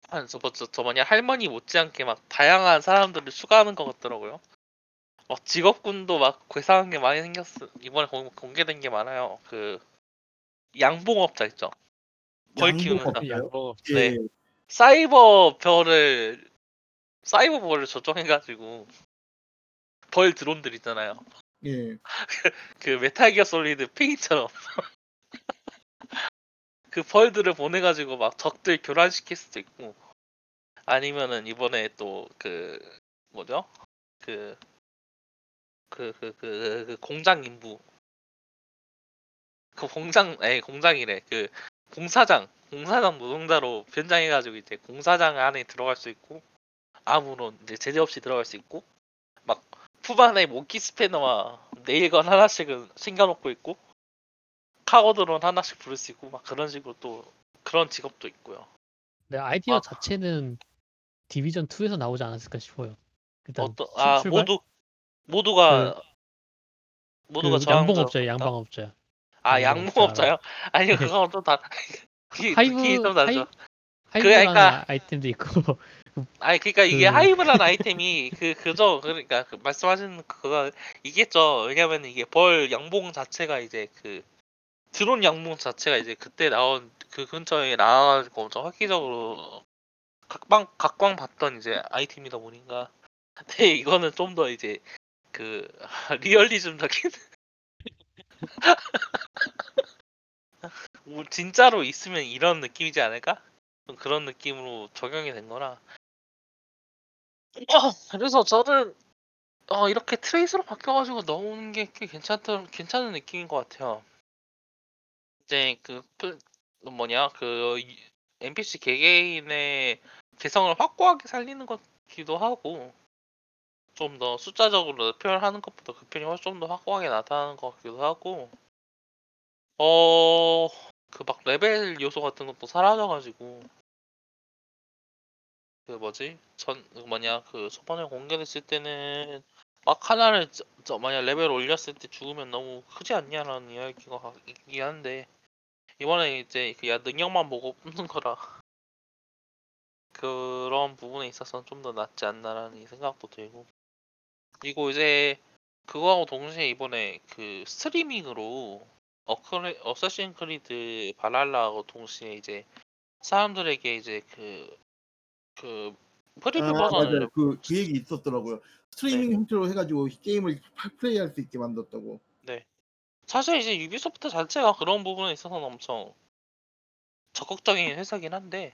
한, 저, 저, 저 뭐냐, 할머니 못지않게 막 다양한 사람들을 추가하는 것 같더라고요. 막 직업군도 막 괴상한 게 많이 생겼어. 이번에 공, 공개된 게 많아요. 그, 양봉업자 있죠. 벌 키우는? 사람. 양보 네. 예. 사이버 벌을, 사이버 벌을 조정해가지고, 벌 드론들 있잖아요. 예. 그 메탈 기어 솔리드 핑이처럼 그 벌들을 보내가지고 막 적들 교란시킬 수도 있고 아니면은 이번에 또 그 뭐죠 그 그 그 그그 공장 인부 그 공장 에 공장이래 그 공사장 공사장 노동자로 변장해가지고 이제 공사장 안에 들어갈 수 있고 아무런 이제 제재 없이 들어갈 수 있고 막 후반에 모기 스패너와 네일건 하나씩은 챙겨놓고 있고 카고드론 하나씩 부를 수 있고 막 그런 식으로 또 그런 직업도 있고요. 근데 아이디어 아. 자체는 디비전 2에서 나오지 않았을까 싶어요. 일단 어떤 출- 아 출발? 모두 모두가 모두가 그 저항자 양봉업자예요, 양봉업자. 아 양봉업자 양봉업자요? 아니요 네. 그건 좀 다. hive 좀 다르죠. hive라는 그러니까- 아이템도 있고 아니 그러니까 이게 그- hive란 아이템이 그 그저 그러니까 그 말씀하시는 그거 이겠죠. 왜냐면 이게 벌 양봉 자체가 이제 그 드론 양봉 자체가 이제 그때 나온 그 근처에 나와가지고 엄청 획기적으로 각광 각광 받던 이제 아이템이다 보니까 근데 이거는 좀 더 이제 그 리얼리즘적인 뭐 진짜로 있으면 이런 느낌이지 않을까? 좀 그런 느낌으로 적용이 된 거라. 그래서 저는 어, 이렇게 traits로 바뀌어가지고 넣어오는 게 꽤 괜찮던 괜찮은 느낌인 것 같아요. 이제 그 플- 뭐냐 그 이- NPC 개개인의 개성을 확고하게 살리는 것기도 하고 좀 더 숫자적으로 표현하는 것보다 그 편이 훨씬 좀 더 확고하게 나타나는 것 같기도 하고 어 그 막 레벨 요소 같은 것도 사라져가지고 그 뭐지? 전 그 뭐냐? 그 초반에 공개됐을 때는 막 하나를 저, 저 만약 레벨 올렸을 때 죽으면 너무 크지 않냐라는 이야기가 있긴 한데 이번에 이제 그야 능력만 보고 뽑는 거라 그런 부분에 있어서는 좀 더 낫지 않나라는 생각도 들고 그리고 이제 그거하고 동시에 이번에 그 스트리밍으로 어크레, 어쌔신 크리드 발할라하고 동시에 이제 사람들에게 이제 그, 그 프리뷰 아 버전을 맞아요. 그, 그 얘기 있었더라고요. 스트리밍 네. 형태로 해가지고 게임을 파- 플레이할 수 있게 만들었다고. 사실 이제 유비소프트 자체가 그런 부분에 있어서는 엄청 적극적인 회사긴 한데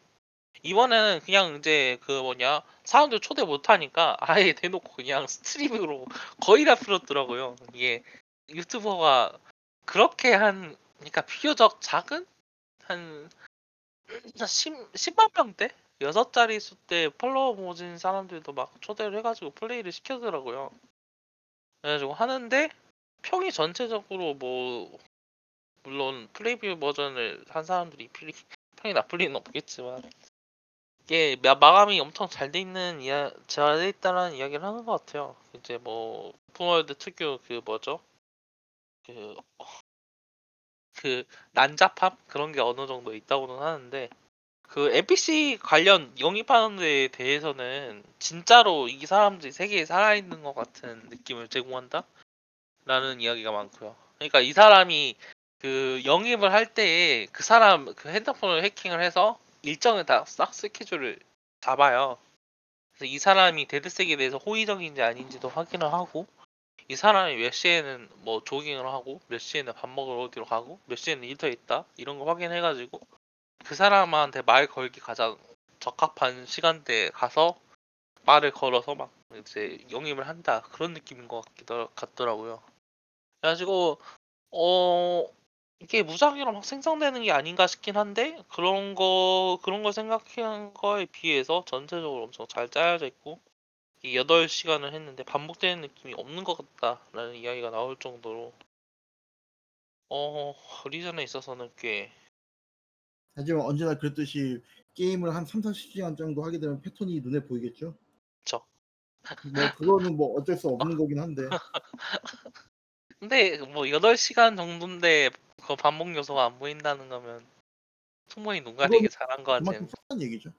이번에는 그냥 이제 그 뭐냐 사람들 초대 못하니까 아예 대놓고 그냥 스트리밍으로 거의 다 풀었더라고요. 이게 유튜버가 그렇게 한 그러니까 비교적 작은 한 10, 10만 명대? 여섯 자리 수 때 팔로워 모은 사람들도 막 초대를 해가지고 플레이를 시켜더라고요. 그래가지고 하는데 평이 전체적으로 뭐 물론 프리뷰 버전을 한 사람들이 필- 평이 나쁠 리는 없겠지만 이게 마- 마감이 엄청 잘 돼 있는 이야 잘 돼 있다라는 이야기를 하는 것 같아요. 이제 뭐 open world 특유 그 뭐죠? 그그 난잡함 그런 게 어느 정도 있다고는 하는데 그 NPC 관련 영입하는 데에 대해서는 진짜로 이 사람들이 세계에 살아있는 것 같은 느낌을 제공한다? 라는 이야기가 많고요. 그러니까 이 사람이 그 영입을 할 때에 그 사람 그 핸드폰을 해킹을 해서 일정을 다 싹 스케줄을 잡아요. 그래서 이 사람이 데드색에 대해서 호의적인지 아닌지도 확인을 하고 이 사람이 몇 시에는 뭐 조깅을 하고 몇 시에는 밥 먹으러 어디로 가고 몇 시에는 일터에 있다 이런 거 확인해가지고 그 사람한테 말 걸기 가장 적합한 시간대에 가서 말을 걸어서 막 이제 영입을 한다 그런 느낌인 것 같기도 같더라고요. 그래가지고 어 이게 무작위로 막 생성되는 게 아닌가 싶긴 한데 그런 거 그런 걸 생각한 거에 비해서 전체적으로 엄청 잘 짜여져 있고 이 8시간을 했는데 반복되는 느낌이 없는 것 같다라는 이야기가 나올 정도로 어 리전에 있어서는 꽤 하지만 언제나 그랬듯이 게임을 한 3, 40시간 정도 하게 되면 패턴이 눈에 보이겠죠. 그쵸. 뭐 그거는 뭐 어쩔 수 없는 거긴 한데. 근데 뭐 8시간 정도인데 그 반복 요소가 안 보인다는 거면 충분히 눈 가리게 잘한 거 같은 속한 얘기죠.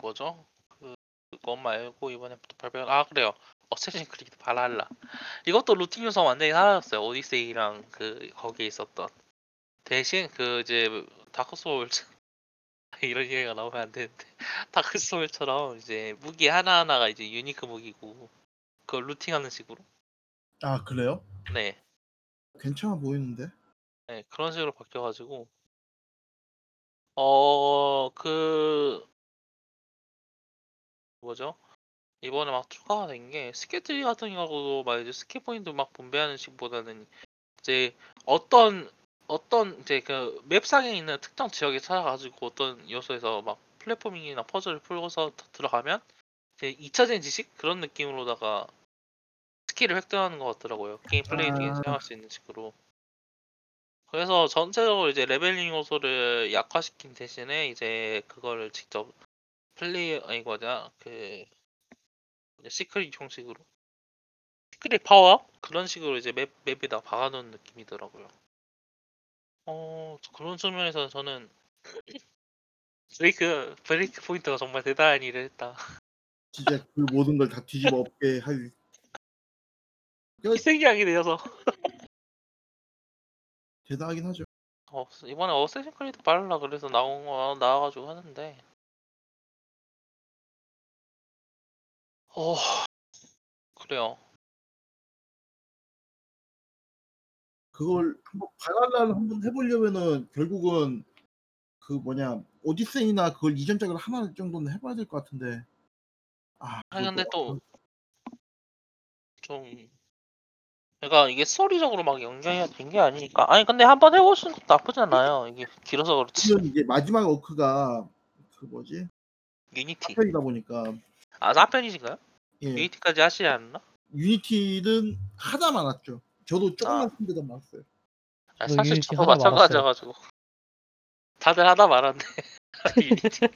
뭐죠? 그 그거 말고 이번에 또 발표 아 그래요 어쌔신 크리드 발할라 이것도 looting 요소 완전히 사라졌어요 오디세이랑 그 거기에 있었던 대신 그 이제 다크 소울 이런 얘기가 나오면 안 되는데 다크 소울처럼 이제 무기 하나 하나가 이제 unique 무기고 그걸 looting하는 식으로 아 그래요? 네, 괜찮아 보이는데. 네 그런 식으로 바뀌어가지고 어 그 뭐죠? 이번에 막 추가가 된 게 skill tree 같은 경우도 막 이제 스킬 포인트 막 분배하는 식보다는 이제 어떤 어떤 이제 그 map상에 있는 특정 지역에 찾아가지고 어떤 요소에서 막 platforming이나 퍼즐을 풀고서 더 들어가면 이제 잊혀진 지식 그런 느낌으로다가 스킬을 획득하는 것 같더라고요. 게임 플레이 중에 아. 사용할 수 있는 식으로. 그래서 전체적으로 이제 leveling 요소를 약화시킨 대신에 이제 그거를 직접 플레이 아니 뭐냐 그 secret 형식으로 secret power 그런 식으로 이제 map map에다 박아놓은 느낌이더라고요. 어 그런 측면에서 저는 브레이크 브레이크 포인트가 정말 대단한 일을 했다. 진짜 그 모든 걸 다 뒤집어 엎게 할 희생양이 되어서 대단하긴 하죠. 어, 이번에 어쌔신 크리드 발라 그래서 나온 거 나와가지고 하는데 어 그래요. 그걸 한번 발랄라를 한번 해보려면은 결국은 그 뭐냐 오디세이나 그걸 이전작을 하나 정도는 해봐야 될 것 같은데. 아, 아니 근데 또 좀 그러니까 이게 스토리적으로 막 연결이 된 게 아니니까 아니 근데 한번 해보시는 것도 나쁘지 않아요 이게 길어서 그렇지 지금 이제 마지막 어크가 그 뭐지 유니티 사편이다 보니까 아 4편이신가요? 예 유니티까지 하시지 않나? 유니티는 하다 말았죠. 저도 조금만 아. 쓴 데다 말았어요. 아, 사실 Unity 저도 마찬가지여가지고 다들 하다 말았네 Unity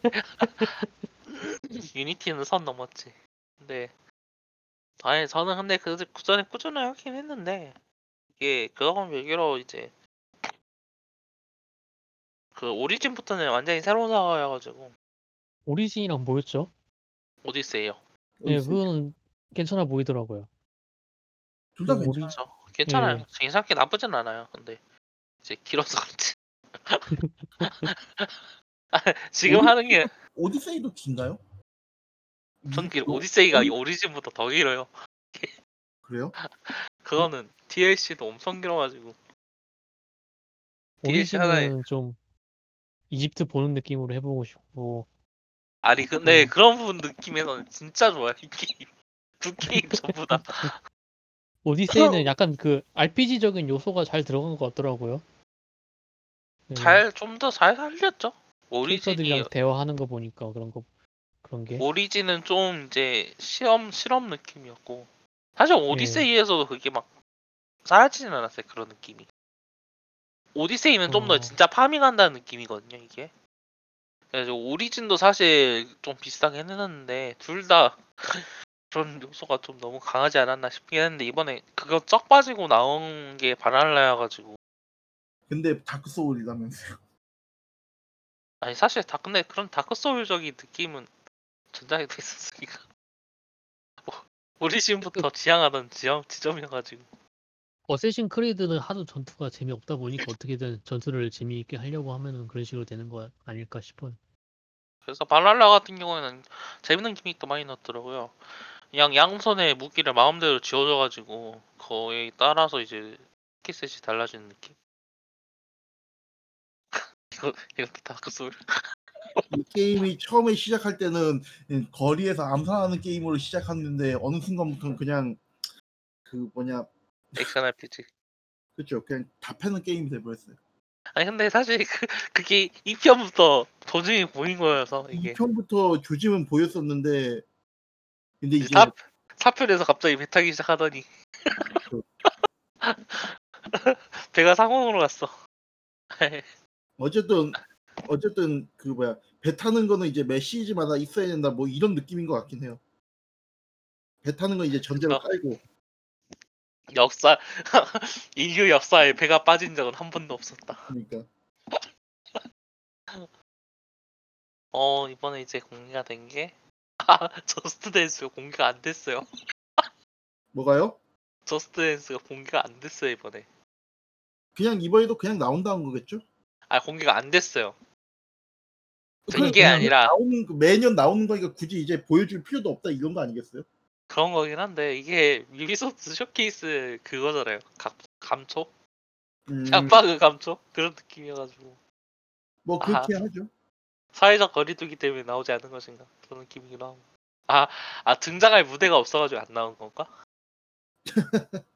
Unity는 선 넘었지 근데 아니 저는 근데 그 그 전에 꾸준히 하긴 했는데 이게 그거만 별개로 이제 그 Origin부터는 완전히 새로운 사가여가지고 Origin이랑 뭐였죠? Odyssey요 네, 그거는 괜찮아 보이더라고요. 둘다 그 오리- 괜찮아. 그렇죠 괜찮아요 예. 괜찮게 나쁘진 않아요 근데 이제 길어서 그렇지 아, 지금 오리- 하는 게 오디세이도 긴가요? 전 길, 오- 오디세이가 오리- 오리진보다 더 길어요 그래요? 그거는 DLC도 엄청 길어가지고 DLC 하나에- 오리진은 좀 이집트 보는 느낌으로 해보고 싶고 아니 근데 음. 그런 부분 느낌에서는 진짜 좋아요 이 게임 두 게임 전부 다 오디세이는 약간 그 RPG적인 요소가 잘 들어간 것 같더라고요. 네, 잘좀 더 잘 살렸죠. 오리진이 캐릭터들이랑 대화하는 거 보니까 그런 거 그런 게. 오리진은 좀 이제 시험 실험 느낌이었고. 사실 오디세이에서도 그게 막 사라지진 않았어요 그런 느낌이. 오디세이는 좀 더 어. 진짜 파밍한다는 느낌이거든요 이게. 그래서 Origin도 사실 좀 비슷하게 해놨는데 둘 다 그런 요소가 좀 너무 강하지 않았나 싶긴 했는데 이번에 그거 쫙 빠지고 나온 게 Valhalla여가지고 근데 Dark Souls라면서요. 아니 사실 다 근데 그런 Dark Souls적인 느낌은 전작에도 있었으니까 뭐, Origin부터 지향하던 지점 지점이어가지고 Assassin's Creed는 하도 전투가 재미없다 보니까 어떻게든 전투를 재미있게 하려고 하면은 그런 식으로 되는 거 아닐까 싶어요. 그래서 발랄라 같은 경우에는 재밌는 gimmick도 많이 넣었더라고요. 그냥 양손에 무기를 마음대로 쥐어줘가지고 거에 따라서 이제 key set이 달라지는 느낌. 이거 이것도 Dark Souls. 이 게임이 처음에 시작할 때는 거리에서 암살하는 게임으로 시작했는데 어느 순간부터는 그냥 그 뭐냐 액션 RPG. 그렇죠 그냥 다 패는 게임이 돼버렸어요. 아니 근데 사실 그 그게 2편부터 도중에 보인 거여서 이게 2편부터 조짐은 보였었는데 근데 이제 사, 4편에서 갑자기 배 타기 시작하더니 배가 상공으로 갔어. 어쨌든 어쨌든 그 뭐야 배 타는 거는 이제 매 시리즈마다 있어야 된다 뭐 이런 느낌인 것 같긴 해요. 배 타는 건 이제 전제로 어. 깔고 역사 인류 역사에 배가 빠진 적은 한 번도 없었다. 그러니까 어 이번에 이제 공개가 된게 아, Just Dance가 공개가 안 됐어요. 뭐가요? Just Dance가 공개가 안 됐어요 이번에. 그냥 이번에도 그냥 나온다는 거겠죠? 아 공개가 안 됐어요. 그냥 이게 아니라 나오는 거- 매년 나오는 거니까 굳이 이제 보여줄 필요도 없다 이런 거 아니겠어요? 그런 거긴 한데 이게 유비소프트 쇼케이스 그거잖아요. 감, 감초? 음, 짱바그 감초? 그런 느낌이어가지고 뭐 그렇게 하죠. 사회적 거리두기 때문에 나오지 않은 것인가 그런 느낌이기도 하고. 아, 아 등장할 무대가 없어가지고 안 나온 건가?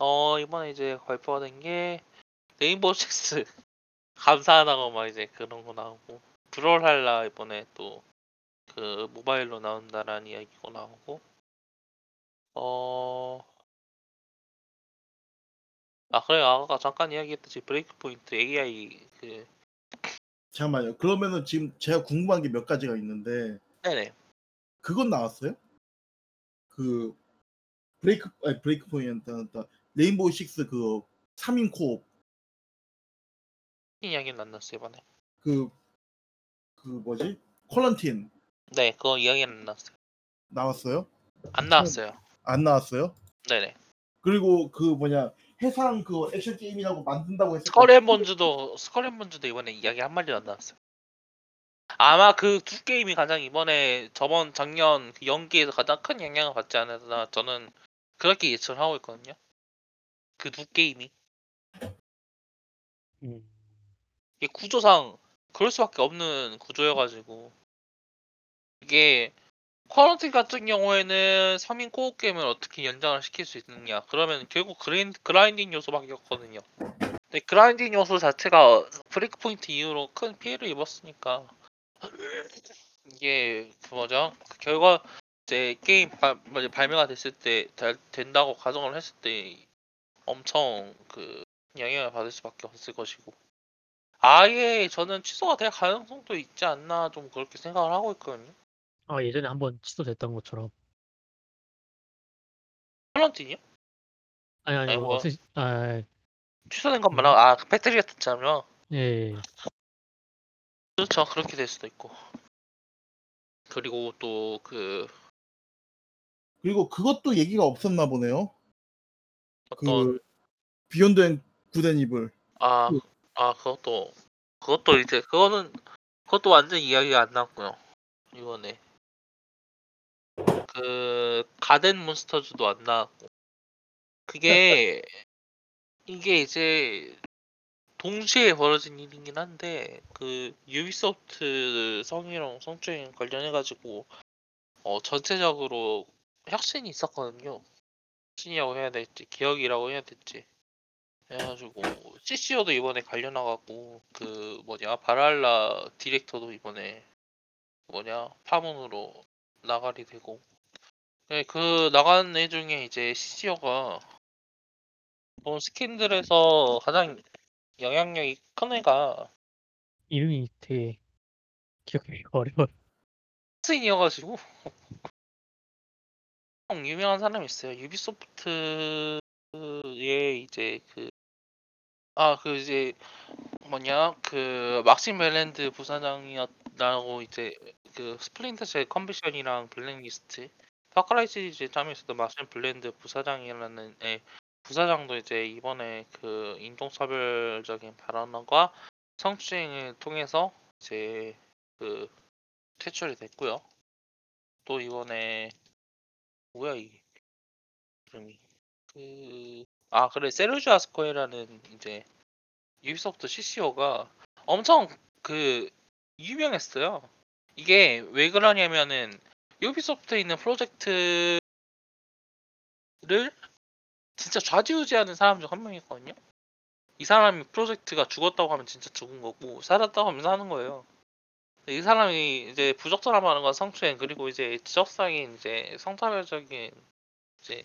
어 이번에 이제 발표가 된 게 Rainbow Six 감사하다고 막 이제 그런 거 나오고 Brawlhalla 이번에 또 그 모바일로 나온다라는 이야기가 나오고 어. 아 그래 아까 잠깐 이야기했듯이 Breakpoint AI 그 잠깐만요. 그러면은 지금 제가 궁금한 게 몇 가지가 있는데 네네 그건 나왔어요? 그 브레이크 아니 Breakpoint Rainbow Six 그 3인 co-op 이야기는 안 났어요 이번에 그 그 뭐지? 콜런틴 네 그거 이야기는 안 났어요 나왔어요? 안 나왔어요 안 나왔어요? 네네 그리고 그 뭐냐 해상 그 액션 게임이라고 만든다고 했을 스컬앤본즈도 스컬앤본즈도 이번에 이야기 한 마디도 안 나왔어요 아마 그 두 게임이 가장 이번에 저번 작년 그 연기에서 가장 큰 영향을 받지 않았나 저는 그렇게 예측을 하고 있거든요. 그 두 게임이 음. 이게 구조상 그럴 수밖에 없는 구조여가지고 이게 Quarantine 같은 경우에는 3인 co-op 게임을 어떻게 연장을 시킬 수 있느냐. 그러면 결국 그린, grinding 요소밖에 없거든요. 근데 grinding 요소 자체가 Breakpoint 이후로 큰 피해를 입었으니까 이게 그 뭐죠. 그 결과 이제 게임 발, 발매가 됐을 때잘 된다고 가정을 했을 때 엄청 그 영향을 받을 수밖에 없을 것이고. 아예 저는 취소가 될 가능성도 있지 않나 좀 그렇게 생각을 하고 있거든요. 아 예전에 한번 취소됐던 것처럼 퀄런틴이요? 아니 아니 아이고. 없으시 아 취소된 것만 하고 아, 그 배터리가 떴잖아요. 예, 예. 그렇죠. 그렇게 될 수도 있고. 그리고 또 그 그리고 그것도 얘기가 없었나 보네요. 어떤 그 Beyond and Good and Evil. 아, 아 그것도 그것도 이제 그거는 그것도 완전 이야기가 안 나왔고요. 이번에 그 Gods & Monsters도 안 나왔고. 그게 이게 이제 동시에 벌어진 일이긴 한데 그 유비소프트 성희롱 성추행 관련해 가지고 어 전체적으로 혁신이 있었거든요. 혁신이라고 해야 될지 기억이라고 해야 될지. 해가지고 CCO도 이번에 관련해갖고 그 뭐냐 바랄라 디렉터도 이번에 뭐냐 파문으로 나가리 되고 네, 그 나간 애 중에 이제 CCO가 본 스킨들에서 가장 영향력이 큰 애가 이름이 되게 기억하기 어려워. 스인이어가지고 유명한 사람이 있어요. 유비소프트의 이제 그 아 그 이제 뭐냐 그 막심 멜랜드 부사장이었다고 이제 그 Splinter Cell Conviction이랑 Blacklist Far Cry 시리즈에 참여했었던 막심 벨랜드 부사장이라는 애 부사장도 이제 이번에 그 인종차별적인 발언과 성추행을 통해서 이제 그 퇴출이 됐고요. 또 이번에 뭐야 이 이름이 그 아 그래 세르주 아스코에라는 이제 Ubisoft CCO가 엄청 그 유명했어요. 이게 왜 그러냐면은 유비소프트에 있는 프로젝트를 진짜 좌지우지하는 사람 중 한 명이거든요. 이 사람이 프로젝트가 죽었다고 하면 진짜 죽은 거고 살았다고 하면 사는 거예요. 이 사람이 이제 부적절함 하는 건 성추행 그리고 이제 지적상인 이제 성차별적인 이제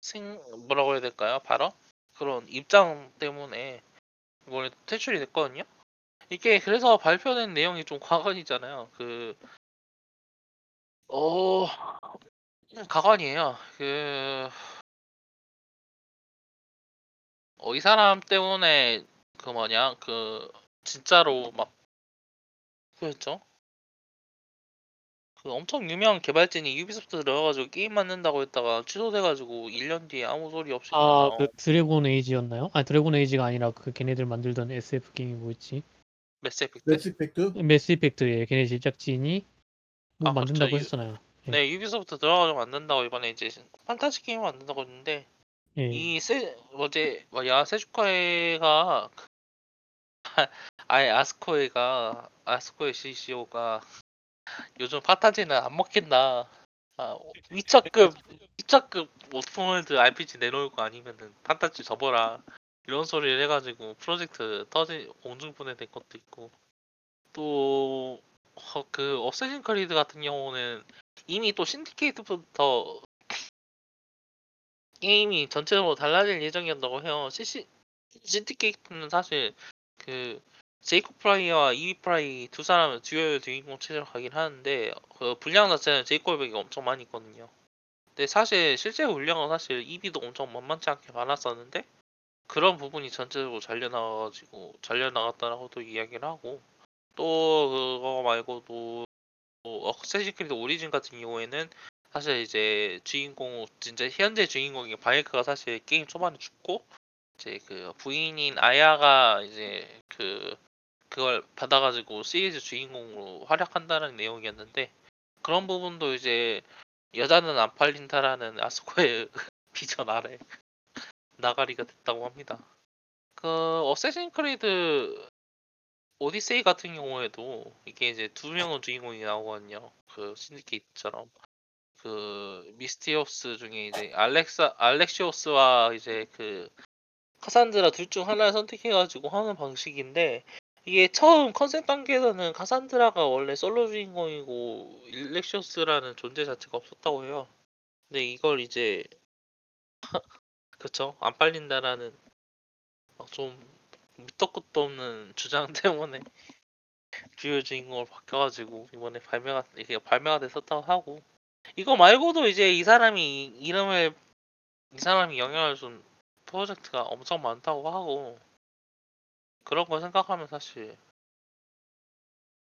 생 뭐라고 해야 될까요? 발언 그런 입장 때문에 이번에 퇴출이 됐거든요. 이게 그래서 발표된 내용이 좀 과관이잖아요. 그 어, 가관이에요. 그, 어, 이 사람 때문에, 그 뭐냐, 그, 진짜로 막, 그랬죠? 그 엄청 유명한 개발진이 유비소프트 들어가가지고 게임 만든다고 했다가 취소돼가지고 1년 뒤에 아무 소리 없이 그냥 아 나오- 그 Dragon Age였나요? 아니 Dragon Age가 아니라 그 걔네들 만들던 SF 게임이 뭐였지? Mass Effect? Mass Effect. Mass Effect의 걔네 제작진이 뭐 아, 그렇죠. 만든다고 유- 했잖아요. 네, 유비소프트 들어가지고 만든다고 이번에 이제 판타지 게임 만든다고 했는데, 예. 이 세, 어제 뭐야 세주카에가 아예 아스코에가 아스코의 CCO가 요즘 판타지는 안 먹힌다. 아, 위쳐급 위쳐급 open world RPG 내놓을 거 아니면은 판타지 접어라 이런 소리를 해가지고 프로젝트까지 공중분해 된 것도 있고 또 그 Assassin's Creed 같은 경우는 이미 또 Syndicate부터 게임이 전체적으로 달라질 예정이었다고 해요. Syndicate는 사실 그 제이콥 프라이와 이비 프라이 두 사람은 dual 주인공 체제로 가긴 하는데 그 분량 자체는 제이콥에게 엄청 많이 있거든요. 근데 사실 실제 분량은 사실 이비도 엄청 만만치 않게 많았었는데 그런 부분이 전체적으로 잘려 나가가지고 잘려 나갔다라고도 이야기를 하고 또 그거 말고도 어세신 크리드 오리진 같은 경우에는 사실 이제 주인공 진짜 현재 주인공인 바이크가 사실 게임 초반에 죽고 이제 그 부인인 아야가 이제 그 그걸 받아가지고 시리즈 주인공으로 활약한다는 내용이었는데 그런 부분도 이제 여자는 안 팔린다라는 아스코의 비전 아래 나가리가 됐다고 합니다. 그 어쌔신 크리드 오디세이 같은 경우에도 이게 이제 두 명의 주인공이 나오거든요. 그 신디케이트처럼 그 미스티오스 중에 이제 알렉사 알렉시오스와 이제 그 카산드라 둘 중 하나를 선택해가지고 하는 방식인데 이게 처음 컨셉 단계에서는 카산드라가 원래 솔로 주인공이고 일렉시오스라는 존재 자체가 없었다고 해요. 근데 이걸 이제 그쵸 안 팔린다라는 막좀 밑도 끝도 없는 주장 때문에 주요 주인공으로 바뀌어가지고 이번에 발매가 이게 발매가 됐었다고 하고 이거 말고도 이제 이 사람이 이름을 이 사람이 영향을 준 프로젝트가 엄청 많다고 하고 그런 걸 생각하면 사실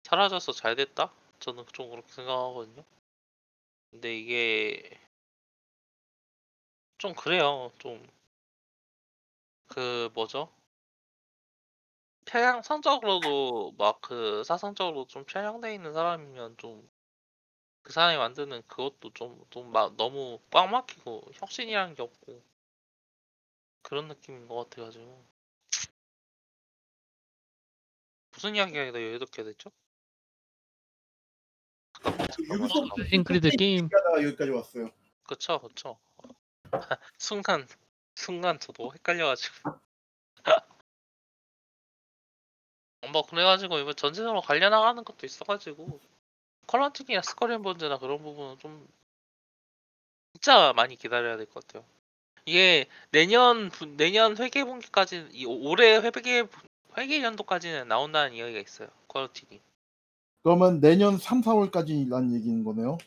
사라져서 잘 됐다? 저는 좀 그렇게 생각하거든요. 근데 이게 좀 그래요. 좀 그 뭐죠? 편향성적으로도 막 그 사상적으로 좀 편향돼 있는 사람이면 좀 그 사람이 만드는 그것도 좀 좀 막 너무 꽉 막히고 혁신이라는 게 없고 그런 느낌인 것 같아가지고 무슨 이야기가 이렇게 됐죠? 잠깐만 잠깐만 유비소프트 잠깐만. Assassin's Creed 게임 여기까지 왔어요. 그쵸 그쵸 순간 순간 저도 헷갈려가지고 뭐 그래가지고 이번 전체적으로 관련나가는 것도 있어가지고 컬러팅이나 스커린 본즈나 그런 부분은 좀 진짜 많이 기다려야 될 것 같아요. 이게 내년 분- 내년 회계 분기까지 이 올해 회계 회계 연도까지는 나온다는 이야기가 있어요. 퀄러팅이. 그러면 내년 3, 4월까지란 얘기인 거네요.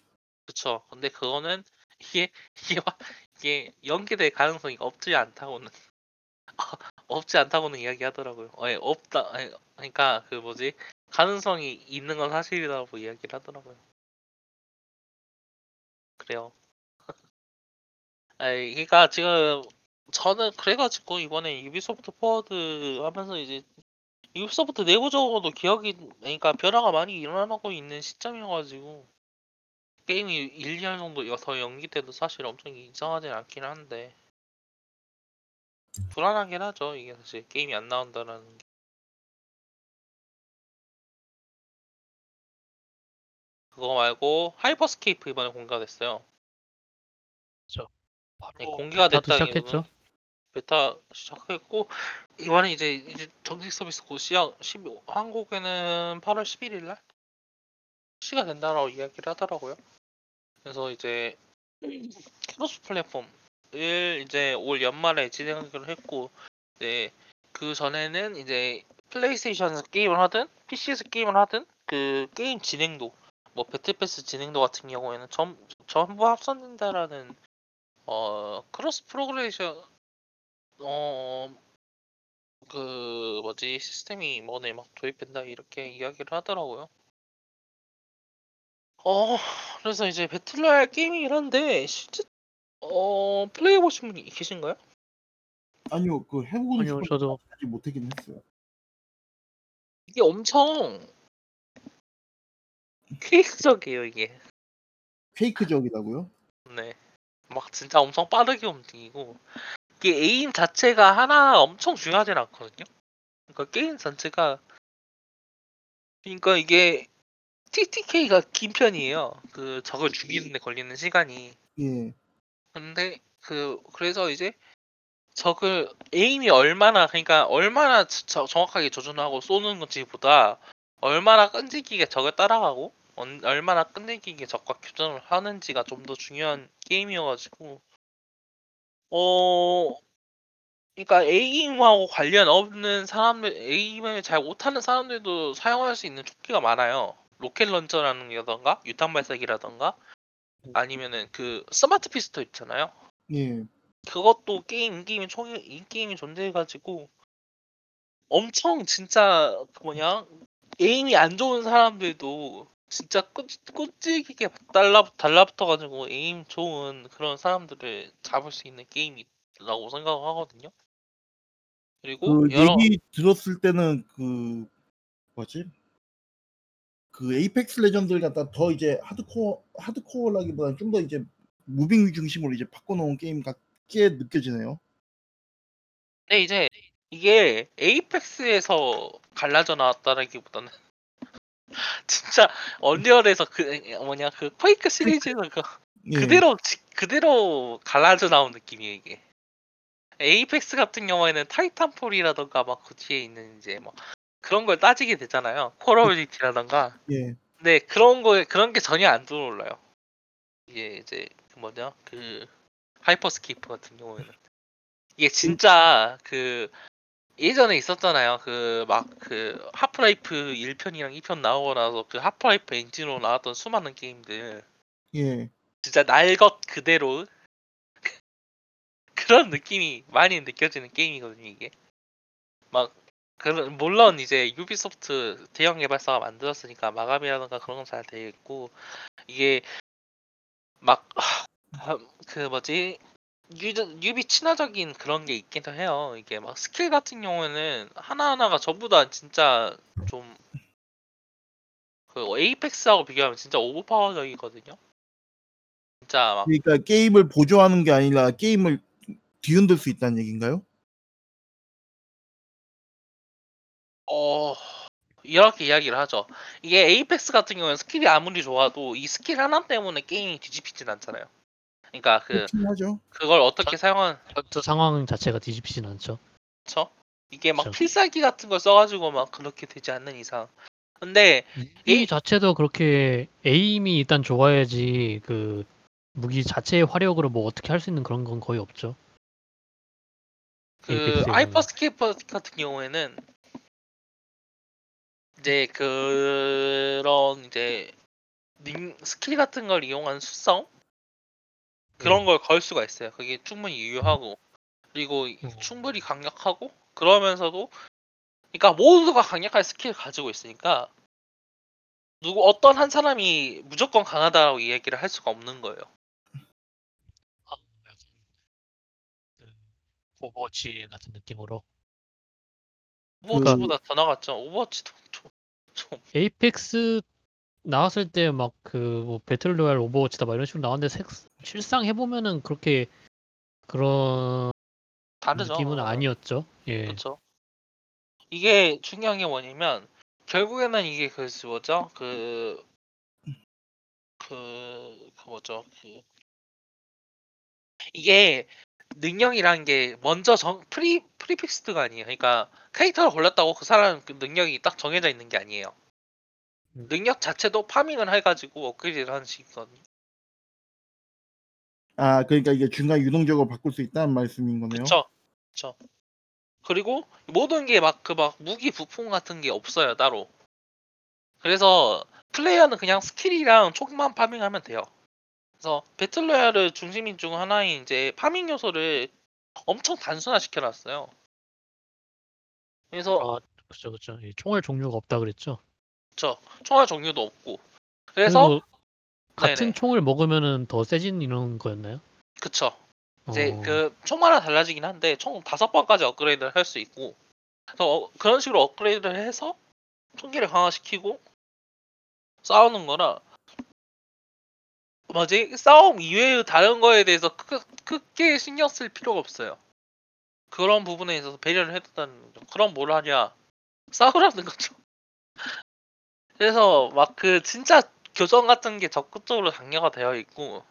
그쵸. 근데 그거는 이게 이게 와- 이게 연기될 가능성이 없지 않다고는 없지 않다고는 이야기하더라고요. 어, 예, 없다. 아니, 그러니까 그 뭐지 가능성이 있는 건 사실이라고 이야기를 하더라고요. 그래요. 아니, 그러니까 지금 저는 그래가지고 이번에 유비소프트 포워드 하면서 이제 유비소프트 내부적으로도 기업이 그러니까 변화가 많이 일어나고 있는 시점이어가지고 게임이 1, 2년 정도 더 연기돼도 사실 엄청 이상하진 않긴 한데 불안하긴 하죠. 이게 사실 게임이 안 나온다라는 게. 그거 말고 하이퍼스케이프 이번에 공개가 됐어요. 네, 공개가 됐다기는 시작했죠. 베타 시작했고 이번에 이제 이제 정식 서비스 곧 시작 12, 한국에는 8월 11일 날? 출시가 된다라고 이야기를 하더라고요. 그래서 이제 cross platform을 이제 올 연말에 진행하기로 했고 이제 그 전에는 이제 플레이스테이션에서 게임을 하든 PC에서 게임을 하든 그 게임 진행도 뭐 battle pass 진행도 같은 경우에는 전, 전부 합산된다라는 어 cross progression 어, 그 뭐지 시스템이 이번에 막 도입된다 이렇게 이야기를 하더라고요. 어, 그래서 이제 배틀로얄 게임이긴 한데 실제 어 플레이 해보신 분이 계신가요? 아니요, 그 해보고는 아니요, 싶었는데 저도 아직 못하긴 했어요. 이게 엄청 퀘이크적이에요 이게. 페이크적이라고요? 네, 막 진짜 엄청 빠르게 움직이고 이게 에임 자체가 하나 엄청 중요하진 않거든요. 그러니까 게임 전체가 그러니까 이게 TTK가 긴 편이에요. 그 적을 죽이는데 걸리는 시간이. 예. 근데 그 그래서 이제 적을 에임이 얼마나 그러니까 얼마나 저- 정확하게 조준하고 쏘는 건지보다 얼마나 끈질기게 적을 따라가고 얼- 얼마나 끈질기게 적과 교전을 하는지가 좀 더 중요한 게임이어가지고 어 그러니까 에임하고 관련 없는 사람들 에임을 잘 못하는 사람들도 사용할 수 있는 조끼가 많아요. 로켓 런처라는 게던가 유탄 발사기라던가 아니면은 그 스마트 피스톨 있잖아요. 예. 그것도 게임 in-game이 총이 in-game이 존재해가지고 엄청 진짜 그 뭐냐 aim이 안 좋은 사람들도 진짜 꾸, 꾸지기게 달라 달라붙어가지고 aim 좋은 그런 사람들을 잡을 수 있는 게임이라고 생각을 하거든요. 그리고 그 여러 얘기 들었을 때는 그 뭐지? 그 에이펙스 레전드를 갖다 더 이제 하드코어 하드코어라기보다는 좀 더 이제 moving 중심으로 이제 바꿔놓은 게임 같게 느껴지네요. 근데 이제 이게 에이펙스에서 갈라져 나왔다라기보다는 진짜 언리얼에서 그 뭐냐 그 퀘이크 시리즈에서 그 예. 그대로 지- 그대로 갈라져 나온 느낌이에요 이게. 에이펙스 같은 경우에는 타이탄폴이라던가 막 그 뒤에 있는 이제 뭐 그런 걸 따지게 되잖아요. 콜 오브 듀티라던가. 예. 근데 그런 거에 그런 게 전혀 안 들어올라요. 이게 이제 그 뭐냐 그 하이퍼스케이프 같은 경우에는 이게 진짜 그 예전에 있었잖아요. 그 막 그 하프라이프 1편이랑 2편 나오고 나서 그 하프라이프 엔진으로 나왔던 수많은 게임들 예. 진짜 날 것 그대로 그런 느낌이 많이 느껴지는 게임이거든요 이게 막 그런 물론 이제 유비소프트 대형 개발사가 만들었으니까 마감이라든가 그런 건 잘 되어 있고 이게 막 그 뭐지? 유, 유비 친화적인 그런 게 있긴 해요. 이게 막 스킬 같은 경우에는 하나하나가 전부 다 진짜 좀 그 에이펙스하고 비교하면 진짜 overpower적이거든요. 진짜 막 그러니까 게임을 보조하는 게 아니라 게임을 뒤흔들 수 있다는 얘기인가요? 어 이렇게 이야기를 하죠. 이게 에이펙스 같은 경우는 스킬이 아무리 좋아도 이 스킬 하나 때문에 게임이 뒤집히진 않잖아요. 그러니까 그 그렇긴 하죠. 그걸 어떻게 사용한 전투 상황 자체가 뒤집히진 않죠. 죠 이게 막 그쵸. 필살기 같은 걸 써가지고 막 그렇게 되지 않는 이상. 근데 이 이- 자체도 그렇게 aim이 일단 좋아야지 그 무기 자체의 화력으로 뭐 어떻게 할 수 있는 그런 건 거의 없죠. 그. 하이퍼스케이프 같은 경우에는 이제 그런 이제 링- 스킬 같은 걸 이용한 수성 그런 네. 걸걸 수가 있어요. 그게 충분히 유효하고 그리고 이- 음. 충분히 강력하고 그러면서도 그러니까 모두가 강력한 스킬을 가지고 있으니까 누구 어떤 한 사람이 무조건 강하다고 이야기를 할 수가 없는 거예요. 아, 약간 그 오버워치 같은 느낌으로. 오버워치보다 더 나갔죠. 오버워치도 좀, 좀 에이펙스 나왔을 때 막 그 뭐 battle royale 오버워치다 막 이런 식으로 나왔는데 색, 실상 해보면은 그렇게 그런 다르죠. 느낌은 아니었죠. 예. 그렇죠. 이게 중요한 게 뭐냐면 결국에는 이게 그 뭐죠? 그 그, 그 뭐죠? 그 이게 능력이라는 게 먼저 정 pre pre-fixed가 아니에요. 그러니까 캐릭터를 골랐다고 그 사람 그 능력이 딱 정해져 있는 게 아니에요. 음. 능력 자체도 farming을 해가지고 업그레이드를 하는 식이거든요. 아 그러니까 이게 중간 유동적으로 바꿀 수 있다는 말씀인 거네요. 그쵸? 그리고 모든 게 막 그 막 무기 부품 같은 게 없어요 따로. 그래서 플레이어는 그냥 스킬이랑 총만 farming하면 돼요. 그래서 battle royale을 중심인 중 하나인 이제 farming 요소를 엄청 단순화 시켜놨어요. 그래서 아, 그죠, 그죠. 예, 총알 종류가 없다 그랬죠. 저 총알 종류도 없고 그래서 그리고 같은 네네. 총을 먹으면은 더 세진 이런 거였나요? 그쵸 이제 어, 그 총마다 달라지긴 한데 총 다섯 번까지 업그레이드를 할 수 있고 그래서 어- 그런 식으로 업그레이드를 해서 총기를 강화시키고 싸우는 거라 뭐지 싸움 이외의 다른 거에 대해서 크, 크게 신경 쓸 필요가 없어요 그런 부분에 있어서 배려를 해뒀다는 거죠 그럼 뭘 하냐 싸우라는 거죠 그래서 막 그 진짜 교정 같은 게 적극적으로 장려가 되어 있고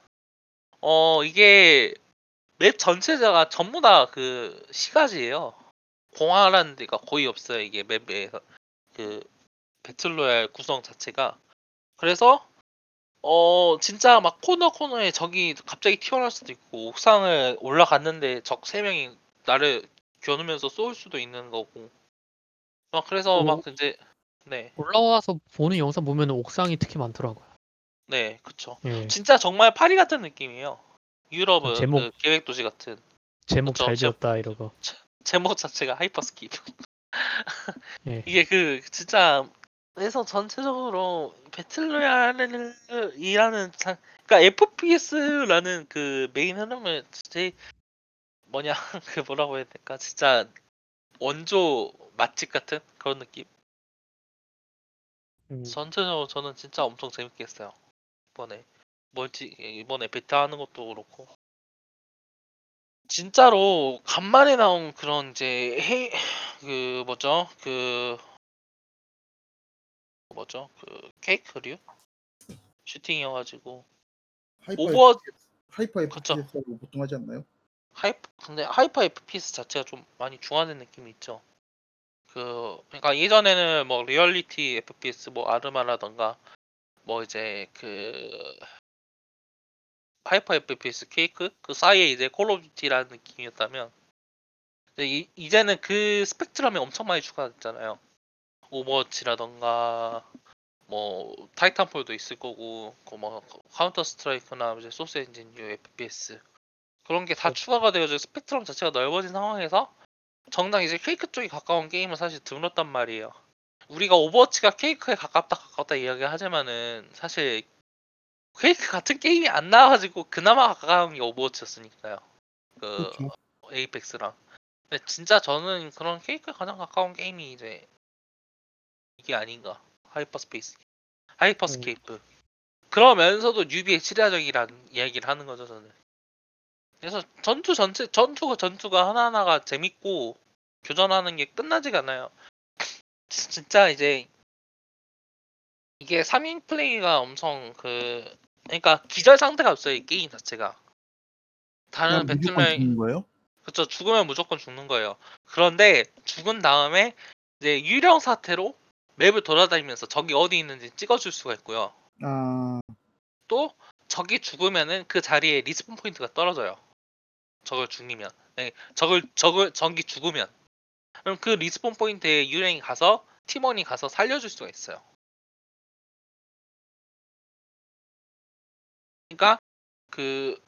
어 이게 맵 전체가 전부 다 그 시가지예요. 공화라는 데가 거의 없어요. 이게 맵에서 그 배틀로얄 구성 자체가. 그래서 어 진짜 막 코너 코너에 적이 갑자기 튀어나올 수도 있고 옥상을 올라갔는데 적 세 명이 나를 겨누면서 쏠 수도 있는 거고. 막 그래서 오. 막 이제 네, 올라와서 보는 영상 보면 옥상이 특히 많더라고요. 네, 그쵸. 예, 진짜 정말 파리 같은 느낌이에요. 유럽은 제목. 그 계획 도시 같은 제목 그쵸, 잘 제- 지었다 이러고. 제목 자체가 하이퍼스케이프. 예. 이게 그 진짜 그래서 전체적으로 battle royale이라는 장, 그러니까 FPS라는 그 메인 흐름을 제 뭐냐? 그 뭐라고 해야 될까? 진짜 원조 맛집 같은 그런 느낌. 음, 전체적으로 저는 진짜 엄청 재밌게 했어요. 이번에. 멀티 이번에 베타 하는 것도 그렇고. 진짜로 간만에 나온 그런 이제 헤, 그 뭐죠? 그 뭐죠? 그 케이크류? 슈팅이어가지고. hyper 오버 FPS, hyper 그쵸. 보통 하지 않나요? 하이프 근데 hyper FPS 자체가 좀 많이 중화된 느낌이 있죠. 그 그러니까 예전에는 뭐 리얼리티 FPS 뭐 아르마라던가 뭐 이제 그 hyper FPS 퀘이크 그 사이에 이제 콜 오브 듀티라는 느낌이었다면 이제 이, 이제는 그 스펙트럼이 엄청 많이 추가됐잖아요. 오버워치라던가 뭐 타이탄폴도 있을 거고 그 뭐 카운터 스트라이크나 이제 소스 엔진 류 FPS 그런 게다 네. 추가가 되어서 스펙트럼 자체가 넓어진 상황에서 정작 이제 퀘이크 쪽이 가까운 게임은 사실 드물었단 말이에요. 우리가 오버워치가 퀘이크에 가깝다 가깝다 이야기하지만은 사실 퀘이크 같은 게임이 안 나와가지고 그나마 가까운 게 오버워치였으니까요. 그 그렇죠. 에이펙스랑. 근데 진짜 저는 그런 퀘이크에 가장 가까운 게임이 이제 이게 아닌가. 하이퍼스페이스. 하이퍼스케이프. 그러면서도 newbie에 친화적이라는 이야기를 하는 거죠, 저는. 그래서 전투 전체 전투가 전투가 하나하나가 재밌고 교전하는 게 끝나지가 않아요. 진짜 이제 이게 3인 플레이가 엄청 그 그러니까 기절 상태가 없어요, 이 게임 자체가. 다른 죽는 거예요? 그쵸 죽으면 무조건 죽는 거예요. 그런데 죽은 다음에 이제 유령 상태로 map을 돌아다니면서 적이 어디 있는지 찍어줄 수가 있고요. 아, 또 적이 죽으면은 그 자리에 respawn 포인트가 떨어져요. 적을 죽이면, 네, 적을 적을 적이 죽으면 그럼 그 respawn 포인트에 유령이 가서 팀원이 가서 살려줄 수가 있어요. 그러니까 그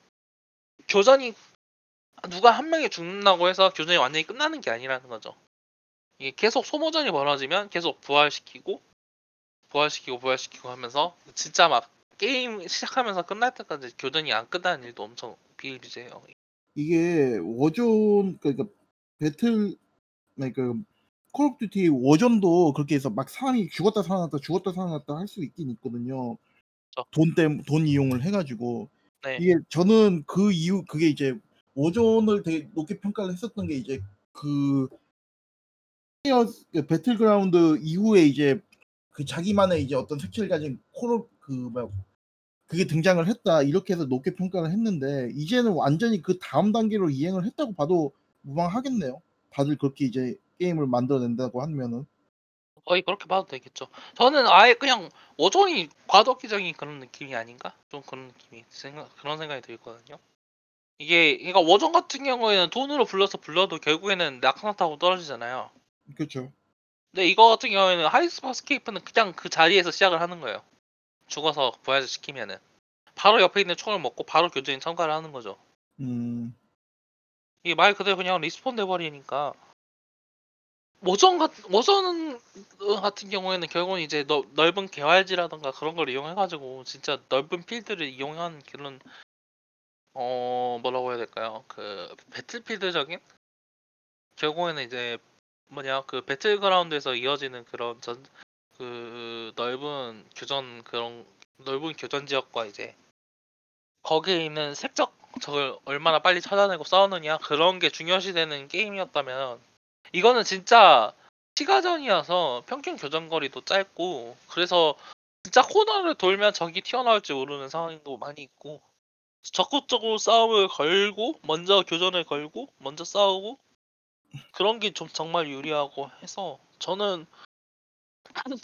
교전이 누가 한 명이 죽는다고 해서 교전이 완전히 끝나는 게 아니라는 거죠. 이게 계속 소모전이 벌어지면 계속 부활시키고 부활시키고 부활시키고 하면서 진짜 막 게임 시작하면서 끝날 때까지 교전이 안 끝나는 일도 엄청 비일비재해요. 이게 워존 그러니까 배틀 그러니까 콜 오브 듀티 워존도 그렇게 해서 막 사람이 죽었다 살아났다 죽었다 살아났다 할 수 있긴 있거든요. 그쵸. 돈 이용을 해가지고 네. 이게 저는 그 이유 그게 이제 워존을 되게 높게 평가를 했었던 게 이제 그그 배틀그라운드 이후에 이제 그 자기만의 이제 어떤 색채를 가진 콜 그 뭐 그게 등장을 했다 이렇게 해서 높게 평가를 했는데 이제는 완전히 그 다음 단계로 이행을 했다고 봐도 무방하겠네요. 다들 그렇게 이제 게임을 만들어낸다고 하면은 거의 그렇게 봐도 되겠죠. 저는 아예 그냥 워존이 과도기적인 그런 느낌이 아닌가? 좀 그런 느낌이 생각 그런 생각이 들거든요. 이게 그러니까 워존 같은 경우에는 돈으로 불러서 불러도 결국에는 낙하산타고 떨어지잖아요. 그렇죠. 근데 이거 같은 경우에는 하이퍼스케이프는 그냥 그 자리에서 시작을 하는 거예요. 죽어서 부활 시키면은 바로 옆에 있는 총을 먹고 바로 교전에 참가를 하는 거죠. 음, 이게 말 그대로 그냥 respawn 돼버리니까 워전 같 워전 같은 경우에는 결국은 이제 너, 넓은 개활지라던가 그런 걸 이용해가지고 진짜 넓은 필드를 이용한 그런 어 뭐라고 해야 될까요? 그 배틀필드적인 결국에는 이제 뭐냐 그 배틀그라운드에서 이어지는 그런 전 그 넓은 교전 그런 넓은 교전 지역과 이제 거기에 있는 색적 적을 얼마나 빨리 찾아내고 싸우느냐 그런 게 중요시되는 게임이었다면 이거는 진짜 시가전이어서 평균 교전 거리도 짧고 그래서 진짜 코너를 돌면 적이 튀어나올지 모르는 상황도 많이 있고 적극적으로 싸움을 걸고 먼저 교전을 걸고 먼저 싸우고 그런 게 좀 정말 유리하고 해서 저는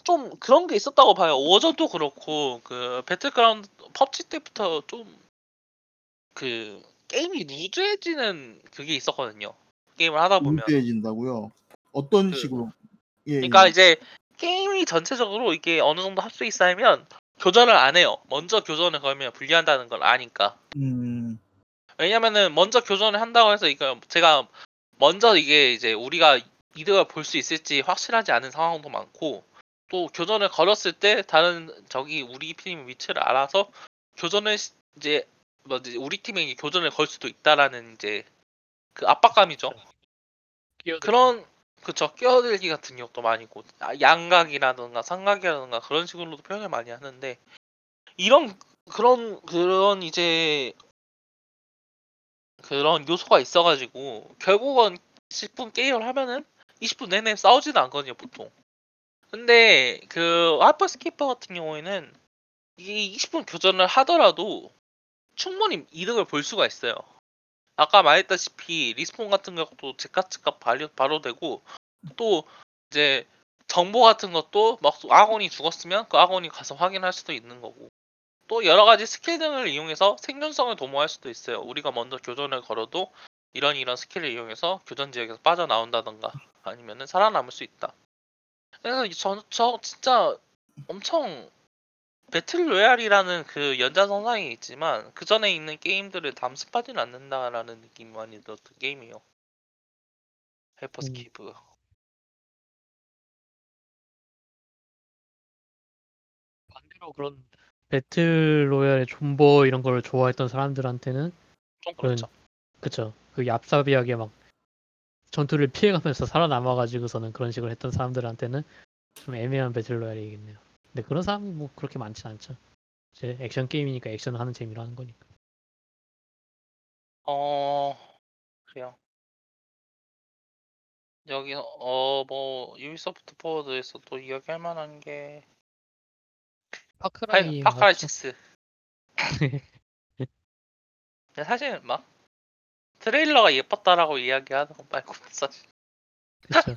좀 그런 게 있었다고 봐요. 워전도 그렇고 그 배틀그라운드 펍지 때부터 좀 그 게임이 루즈해지는 그게 있었거든요. 게임을 하다 보면. 루즈해진다고요. 어떤 그- 식으로? 예, 그러니까 예. 이제 게임이 전체적으로 이게 어느 정도 합수이 쌓이면 교전을 안 해요. 먼저 교전을 걸면 불리한다는 걸 아니까. 음, 왜냐면은 먼저 교전을 한다고 해서 이거 제가 먼저 이게 이제 우리가 이득을 볼 수 있을지 확실하지 않은 상황도 많고 또 교전을 걸었을 때 다른 적이 우리 팀 위치를 알아서 교전을 시- 이제 뭐지 우리 팀에게 교전을 걸 수도 있다라는 이제 그 압박감이죠. 끼어들- 그런 그쵸 끼어들기 같은 경우도 많이 있고 아, 양각이라든가 삼각이라든가 그런 식으로도 표현을 많이 하는데 이런 그런 그런 이제 그런 요소가 있어가지고 결국은 10분 게임을 하면은 20분 내내 싸우지는 않거든요 보통 근데 그 하이퍼스케이프 같은 경우에는 이게 20분 교전을 하더라도 충분히 이득을 볼 수가 있어요 아까 말했다시피 respawn 같은 것도 즉각즉각 바로 되고 또 이제 정보 같은 것도 막 아군이 죽었으면 그 아군이 가서 확인할 수도 있는 거고 또 여러 가지 스킬 등을 이용해서 생존성을 도모할 수도 있어요. 우리가 먼저 교전을 걸어도 이런 이런 스킬을 이용해서 교전 지역에서 빠져나온다던가 아니면은 살아남을 수 있다. 그래서 이- 저, 저 진짜 엄청 battle royale이라는 그 연장선상에 있지만 그 전에 있는 게임들을 답습하지는 않는다라는 느낌이 많이 들었던 게임이에요. 하이퍼스케이프. 반대로 그런 battle royale의 존버 이런 걸 좋아했던 사람들한테는 좀 그런 그렇죠. 그쵸 그 얍삽하게 막 전투를 피해가면서 살아남아가지고서는 그런 식으로 했던 사람들한테는 좀 애매한 battle royale이겠네요. 근데 그런 사람이 뭐 그렇게 많진 않죠. 이제 액션 게임이니까 액션 하는 재미로 하는 거니까. 어 그래요. 여기 어뭐 유비소프트 포워드에서 또 이야기할 만한 게 파크라이 파크라이 맞죠? 6. 근데 사실 막 트레일러가 예뻤다라고 이야기하는 거 말고 사실 그쵸.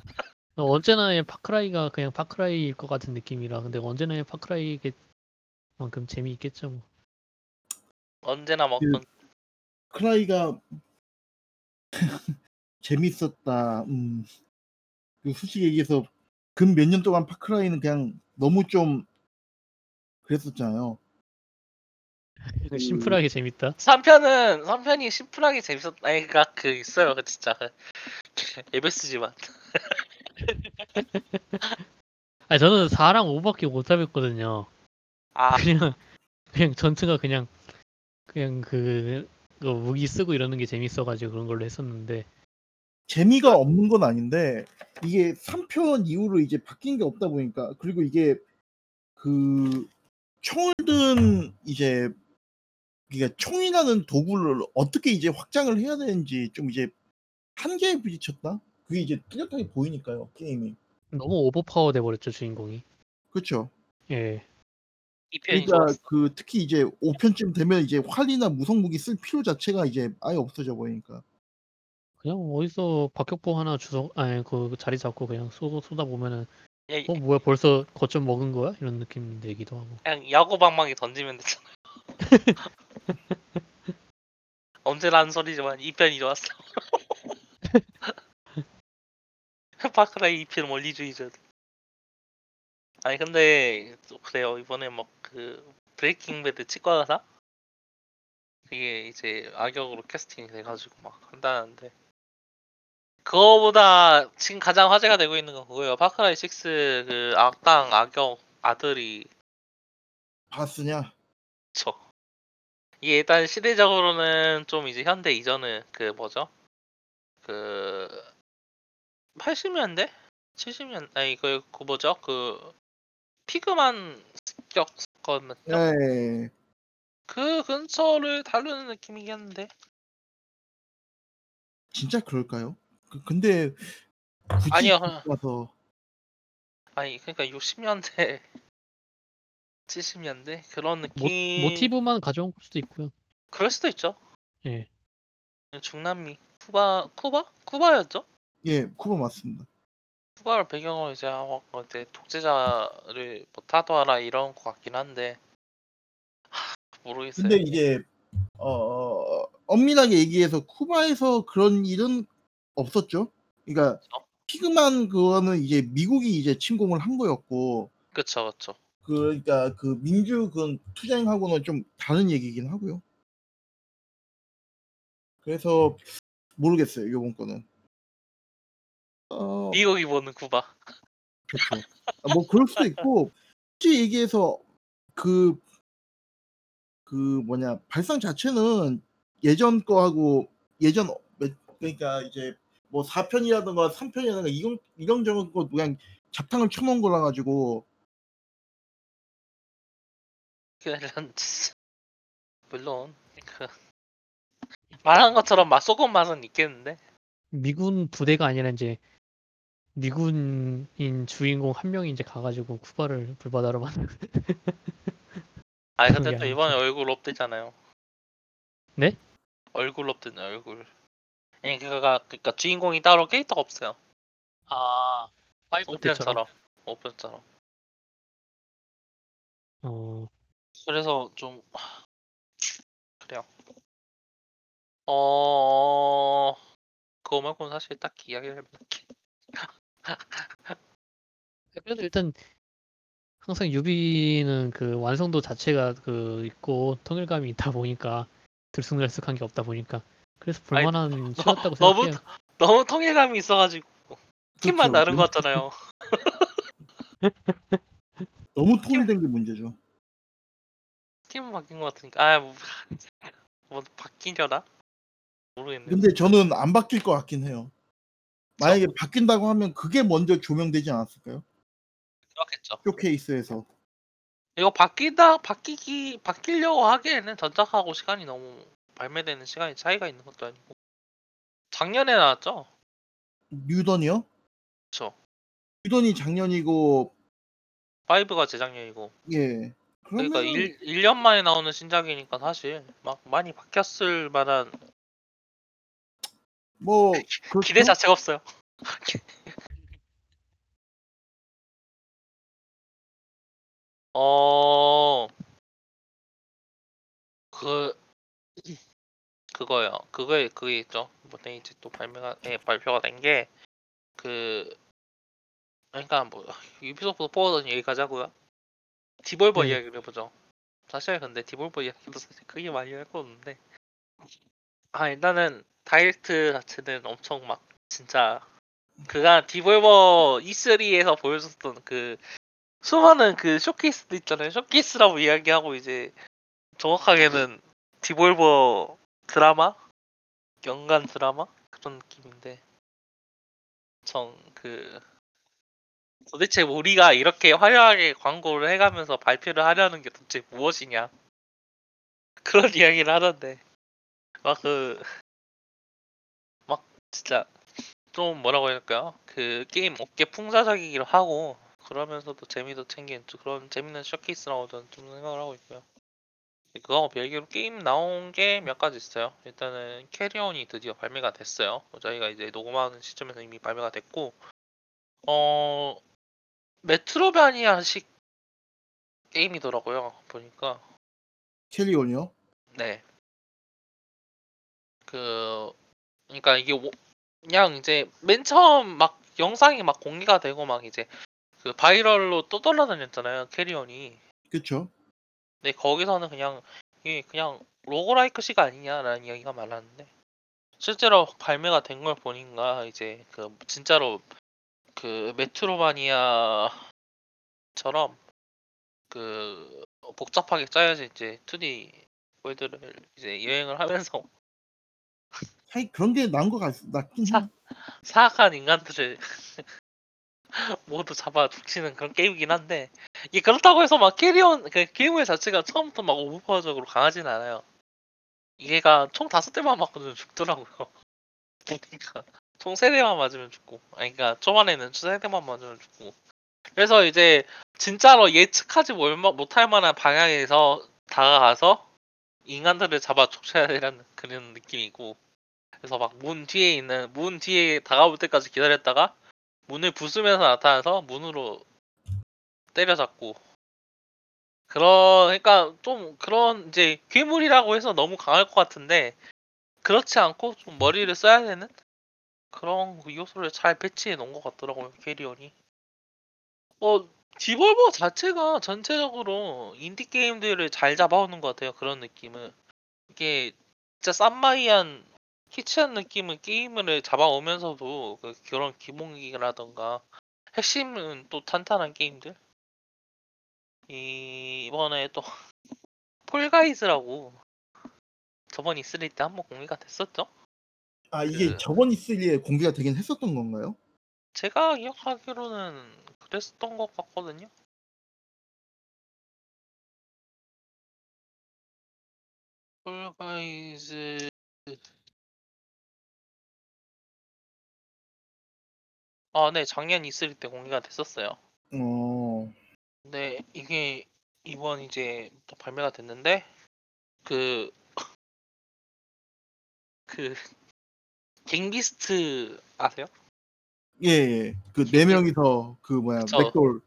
어, 언제나 파크라이가 그냥 파크라이일 것 같은 느낌이라 근데 언제나 파크라이만큼 재미있겠죠 뭐. 언제나 뭐 그- 크라이가 재밌었다. 음. 그 솔직히 얘기해서 근 몇 년 동안 파크라이는 그냥 너무 좀 그랬었잖아요. 그 심플하게 재밌다. 3편은 3편이 심플하게 재밌었다. 아니 그니까 그 있어요. 그 진짜 그 에베스지만 아 저는 4랑 5밖에 못 잡았거든요. 아 그냥 그냥 전투가 그냥 그냥 그, 그 무기 쓰고 이러는 게 재밌어가지고 그런 걸로 했었는데 재미가 없는 건 아닌데 이게 3편 이후로 이제 바뀐 게 없다 보니까 그리고 이게 그 총을 든 이제 그러니까 총이라는 도구를 어떻게 이제 확장을 해야 되는지 좀 이제 한계에 부딪혔다. 그게 이제 뚜렷하게 보이니까요 게임이. 너무 오버파워 돼 버렸죠 주인공이. 그렇죠. 예. 2편이 그러니까. 그 특히 이제 5편쯤 되면 이제 활이나 무성 무기 쓸 필요 자체가 이제 아예 없어져 버리니까. 그냥 어디서 박격포 하나 주워 아니 그 자리 잡고 그냥 쏘 쏘다 보면은 예, 어 뭐야 벌써 거점 먹은 거야 이런 느낌 내기도 하고. 그냥 야구 방망이 던지면 되잖아요. 언제나 하는 소리지만 2편이 좋았어. 파크라이 2편 원리주의자. 아니 근데 또 그래요 이번에 막 그 브레이킹 배드 치과 의사 그게 이제 악역으로 캐스팅이 돼가지고 막 한다는데 그거보다 지금 가장 화제가 되고 있는 건 그거예요 파크라이 6그 악당 악역 아들이 바스냐? 저 이게 일단 시대적으로는 좀 이제 현대 이전은 그 뭐죠 그 80년대 70년 아니 그, 그 뭐죠 그 피그만 습격 사건 맞죠? 예. 그 근처를 다루는 느낌이겠는데 진짜 그럴까요? 그, 근데 굳이 아니요. 와서 아니 그러니까 60년대 70년대 그런 모, 느낌 모티브만 가져온 걸 수도 있고요. 그럴 수도 있죠 예. 중남미 쿠바 쿠바 쿠바였죠 예, 쿠바 맞습니다. 쿠바를 배경으로 이제 어, 이제 독재자를 뭐 타도하라 이런 것 같긴 한데 하, 모르겠어요 근데 이제 어 엄밀하게 얘기해서 쿠바에서 그런 일은 없었죠. 그러니까? 피그만 그거는 이제 미국이 이제 침공을 한 거였고 그쵸 그쵸 그러니까 그 민주 그 투쟁하고는 좀 다른 얘기긴 하고요. 그래서 모르겠어요 이번 거는. 어 미국이 보는 쿠바 그렇죠. 아, 뭐 그럴 수도 있고 솔직히 얘기해서 그 그 뭐냐 발상 자체는 예전 거하고 예전 몇- 그러니까 이제 뭐 4편이라든가 3편이라든가 이런 이런 저런 거 그냥 잡탕을 쳐놓은 거라 가지고 진짜 물론 그 말한 것처럼 맛 쏘은 맛은 있겠는데? 미군 부대가 아니라 이제 미군인 주인공 한 명이 이제 가가지고 쿠바를 불바다로 만든 아니 근데 게또 이번에 얼굴 업되잖아요. 네? 얼굴 업되네 얼굴. 아니 그니까 그니까 주인공이 따로 캐릭터가 없어요. 아 5편처럼. 5편처럼. 어 그래서 좀 그래요. 어 그거 말고는 사실 딱히 이야기를 해볼 게 그래도 일단 항상 유비는 그 완성도 자체가 그 있고 통일감이 있다 보니까 들쑥날쑥한 게 없다 보니까 그래서 볼만한 치였다고 너무 생각해요. 너무 통일감이 있어가지고 팀만 그렇죠. 다른 것 같잖아요. 너무 통일된 게 문제죠. 팀은 바뀐 것 같으니까 아뭐 뭐 바뀌려나 모르겠네. 근데 저는 안 바뀔 것 같긴 해요. 만약에 바뀐다고 하면 그게 먼저 조명되지 않았을까요? 그렇겠죠. 쇼케이스에서. 이거 바뀌다 바뀌기 바뀌려고 하기에는 전작하고 시간이 너무 발매되는 시간이 차이가 있는 것도 아니고 작년에 나왔죠. 뉴던이요? 그렇죠. 뉴던이 작년이고 5가 재작년이고 예. 그러니까 1, 1년 만에 나오는 신작이니까 사실 막 많이 바뀌었을 만한 뭐 그렇죠? 기대 자체가 없어요. 어, 그, 그거요. 그거에, 그게 있죠. 이번에 이제 또 발매가, 예, 발표가 된 게, 그, 그러니까 뭐, Ubisoft Forward 얘기 가자고요. Devolver 네. 이야기를 해보죠. 사실 근데 Devolver 이야기도 사실 크게 많이 할거 없는데, 아, 일단은, Direct 자체는 엄청 막, 진짜, 그가 Devolver E3에서 보여줬던 그, 수많은 그 쇼케이스도 있잖아요. 쇼케이스라고 이야기하고 이제 정확하게는 Devolver 드라마? 연간 드라마? 그런 느낌인데 전그 도대체 우리가 이렇게 화려하게 광고를 해가면서 발표를 하려는 게 도대체 무엇이냐 그런 이야기를 하던데 막 그 막 진짜 좀 뭐라고 해야 될까요? 그 게임 업계 풍자적이기도 하고 그러면서도 재미도 챙긴 또 그런 재밌는 쇼케이스라고 저는 좀 생각을 하고 있고요. 그거하고 별개로 게임 나온 게 몇 가지 있어요. 일단은 Carrion이 드디어 발매가 됐어요. 저희가 이제 녹음하는 시점에서 이미 발매가 됐고, 어 Metroidvania식 게임이더라고요. 보니까 Carrion이요? 네. 그 그러니까 이게 오- 그냥 이제 맨 처음 막 영상이 막 공개가 되고 막 이제 그 viral로 또 돌아다녔잖아요. Carrion이. 그쵸? 근데 거기서는 그냥 이게 그냥 로고라이크식 아니냐라는 이야기가 많았는데 실제로 발매가 된 걸 보니까 이제 그 진짜로 그 메트로마니아처럼 그 복잡하게 짜여진 이제 2D 월드를 이제 여행을 하면서 사실 그런 게 나은 것 같, 낫긴 사- 해. 사악한 인간들을 모두 잡아 죽이는 그런 게임이긴 한데 이게 그렇다고 해서 막 캐리온 그 게임의 자체가 처음부터 막 오버파워적으로 강하진 않아요. 이게가 총 다섯 대만 맞거든 죽더라고요. 그러니까 총세 대만 맞으면 죽고, 아니 그러니까 초반에는 세 대만 맞으면 죽고. 그래서 이제 진짜로 예측하지 못- 못할 만한 방향에서 다가가서 인간들을 잡아 쫓아야 되는 그런 느낌이고. 그래서 막 문 뒤에 있는 문 뒤에 다가올 때까지 기다렸다가 문을 부수면서 나타나서 문으로 때려잡고 그러니까 좀 그런 이제 괴물이라고 해서 너무 강할 것 같은데 그렇지 않고 좀 머리를 써야 되는 그런 그 요소를 잘 배치해 놓은 것 같더라고요 캐리온이. 뭐 디볼버 자체가 전체적으로 인디 게임들을 잘 잡아오는 것 같아요 그런 느낌은 이게 진짜 쌈마이한 히치한 느낌은 게임을 잡아오면서도 그 그런 기본기라던가 핵심은 또 탄탄한 게임들? 이- 이번에 또 폴가이즈라고 저번 E3 때 한번 공개가 됐었죠? 아 이게 그- 저번 E3에 공개가 되긴 했었던 건가요? 제가 기억하기로는 그랬었던 것 같거든요. Fall Guys 아, 네, 작년 E3 때 공개가 됐었어요. 어. 근데 이게 이번 이제 또 발매가 됐는데 그 그 Gang Beasts 아세요? 예, 예. 그 네 명이서 그 뭐야 그쵸. ragdoll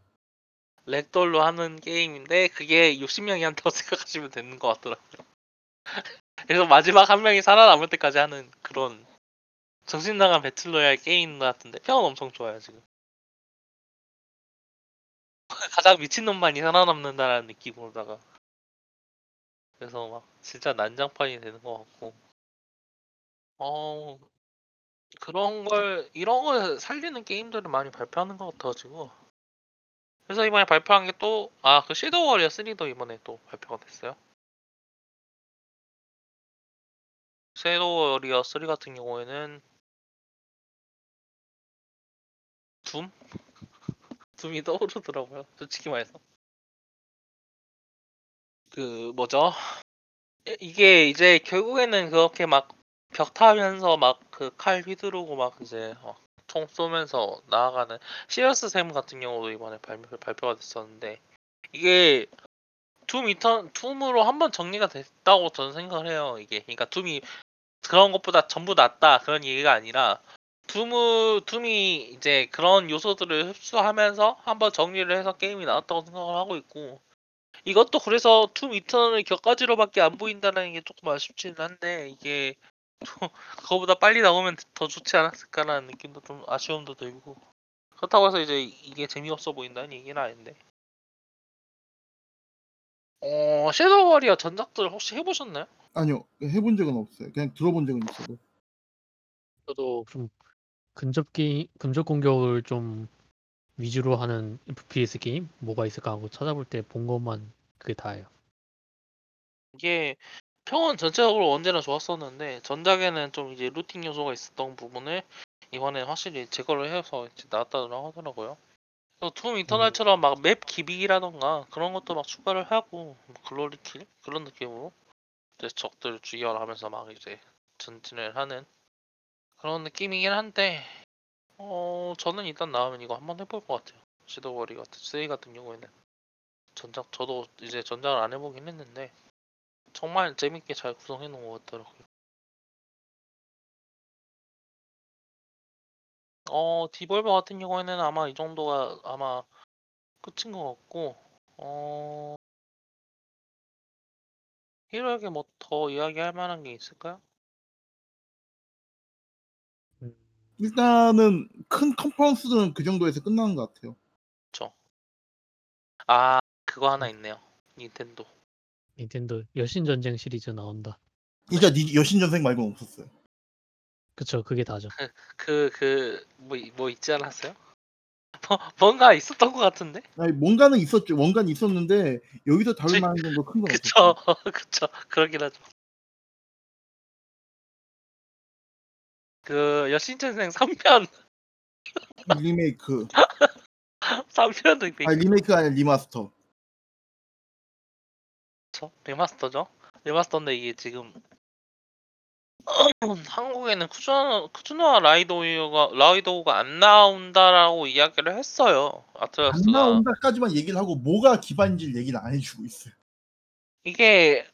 ragdoll로 하는 게임인데 그게 60명이 한다고 생각하시면 되는 것 같더라고요. 그래서 마지막 한 명이 살아남을 때까지 하는 그런 정신 나간 배틀로얄 게임 같은데 평은 엄청 좋아요 지금. 가장 미친놈만이 살아남는다라는 느낌으로다가 그래서 막 진짜 난장판이 되는 것 같고 어 그런 걸 이런 걸 살리는 게임들을 많이 발표하는 것 같아가지고 그래서 이번에 발표한 게 또 아 그 섀도우 워리어 3도 이번에 또 발표가 됐어요. 섀도우 워리어 3 같은 경우에는 둠? 둠이 떠오르더라고요. 솔직히 말해서. 그 뭐죠? 이- 이게 이제 결국에는 그렇게 막 벽 타면서 막 그 칼 휘두르고 막 이제 어, 총 쏘면서 나아가는 시리어스 샘 같은 경우도 이번에 발표, 발표가 됐었는데 이게 둠 이턴 둠으로 한번 정리가 됐다고 저는 생각을 해요. 이게 그러니까 둠이 그런 것보다 전부 낫다 그런 얘기가 아니라 둠을 둠이 이제 그런 요소들을 흡수하면서 한번 정리를 해서 게임이 나왔다고 생각을 하고 있고 이것도 그래서 둠 이턴을 격가지로밖에 안 보인다는 게 조금 아쉽지는 한데 이게 또 그거보다 빨리 나오면 더 좋지 않았을까라는 느낌도 좀 아쉬움도 들고 그렇다고 해서 이제 이게 재미없어 보인다는 얘기는 아닌데 어 Shadow Warrior 전작들 혹시 해보셨나요? 아니요 해본 적은 없어요. 그냥 들어본 적은 있어도. 저도 좀 근접 게임, 근접 공격을 좀 위주로 하는 FPS 게임 뭐가 있을까 하고 찾아볼 때 본 것만 그게 다예요. 이게 평은 전체적으로 언제나 좋았었는데 전작에는 좀 이제 looting 요소가 있었던 부분을 이번에 확실히 제거를 해서 이제 나왔다고 하더라고요. 툼 이터널처럼 막 맵 기믹이라던가 그런 것도 막 추가를 하고 뭐 글로리킬 그런 느낌으로 이제 적들 주의하면서 막 이제 전진을 하는 그런 느낌이긴 한데 어 저는 일단 나오면 이거 한번 해볼 것 같아요. 시도거리 같은 3 같은 경우에는 전작 저도 이제 전작을 안 해보긴 했는데 정말 재밌게 잘 구성해 놓은 것 같더라고요. 어 디볼버 같은 경우에는 아마 이 정도가 아마 끝인 것 같고 어 히로에게 뭐 더 이야기할 만한 게 있을까요? 음, 일단은 큰 컨퍼런스들은 그 정도에서 끝나는 것 같아요. 아 그거 하나 있네요. 닌텐도. 닌텐도 여신 전쟁 시리즈 나온다. 진짜 니- 여신 전생 말고는 없었어요. 그쵸, 그게 다죠. 그 그 뭐 뭐 있지 않았어요? 뭐, 뭔가 있었던 것 같은데? 아니 뭔가는 있었죠. 뭔가는 있었는데 여기서 다룰. 만한 정도 큰건 그쵸 없었어요. 그쵸 그러긴 하죠. 그 여신 전생 3편 리메이크. 3편은 아 리메이크가 아니라 remaster. 그쵸? remaster죠. remaster인데 이게 지금 한국에는 쿠즈노 쿠즈노하 라이도우가 라이도우가 안 나온다라고 이야기를 했어요. 안 Atlus가 나온다까지만 얘기를 하고 뭐가 기반인지를 얘기를 안 해주고 있어요. 이게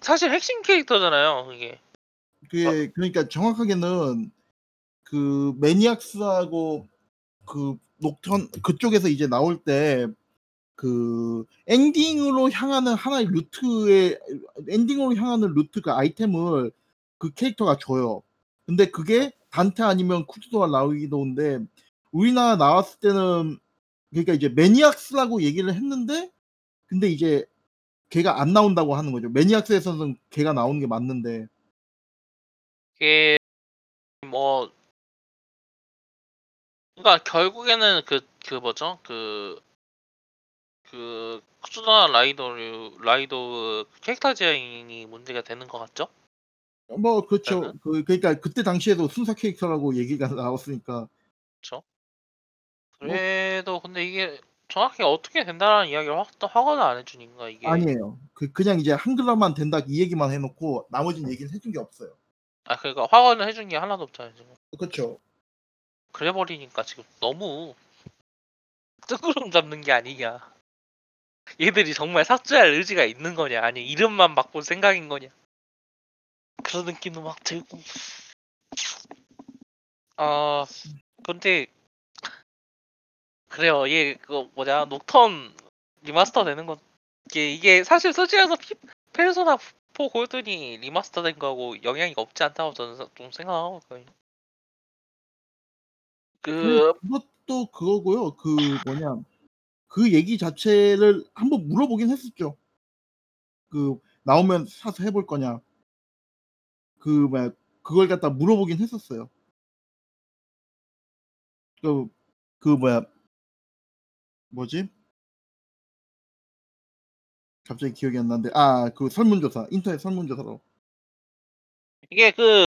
사실 핵심 캐릭터잖아요. 이게 그게 그러니까 정확하게는 그 Maniax하고 그 녹턴 그쪽에서 이제 나올 때 그 엔딩으로 향하는 하나의 루트의 엔딩으로 향하는 루트 그 아이템을 그 캐릭터가 줘요. 근데 그게 단테 아니면 쿠즈도와 라우이도인데 우리나라 나왔을 때는 그러니까 이제 매니악스라고 얘기를 했는데 근데 이제 걔가 안 나온다고 하는 거죠. 매니악스에서는 걔가 나오는 게 맞는데 이게 뭐 그러니까 결국에는 그 그 뭐죠? 그 그 쿠즈노와 라이도 라이도 캐릭터 디자인이 문제가 되는 것 같죠? 뭐 그렇죠. 일단은. 그 그러니까 그때 당시에도 순사 캐릭터라고 얘기가 나왔으니까. 뭐 그래도 근데 이게 정확히 어떻게 된다라는 이야기를 확 확언을 안 해 주니까 이게 아니에요. 그 그냥 이제 한글화만 된다 이 얘기만 해 놓고 나머지는 얘기는 해준 게 없어요. 아 그러니까 확언을 해준 게 하나도 없잖아요 지금. 그렇죠. 그래 버리니까 지금 너무 뜬구름 잡는 게 아니냐. 얘들이 정말 삭제할 의지가 있는 거냐 아니 이름만 바꿀 생각인 거냐. 그런 느낌도 막 들고. 아 근데 그래요. 얘 그거 뭐냐 Nocturne remaster 되는 건 이게 이게 사실 솔직해서 피, 페르소나 4 Golden이 remaster 된 거하고 영향이 없지 않다고 저는 사- 좀 생각하고 있거든요. 그그 그것도 그거고요. 그 뭐냐 그 얘기 자체를 한번 물어보긴 했었죠. 그 나오면 사서 해볼 거냐. 그 뭐야 그걸 갖다 물어보긴 했었어요. 그, 그 뭐야 뭐지? 갑자기 기억이 안 나는데 아 그 설문조사 인터넷 설문조사로 이게 그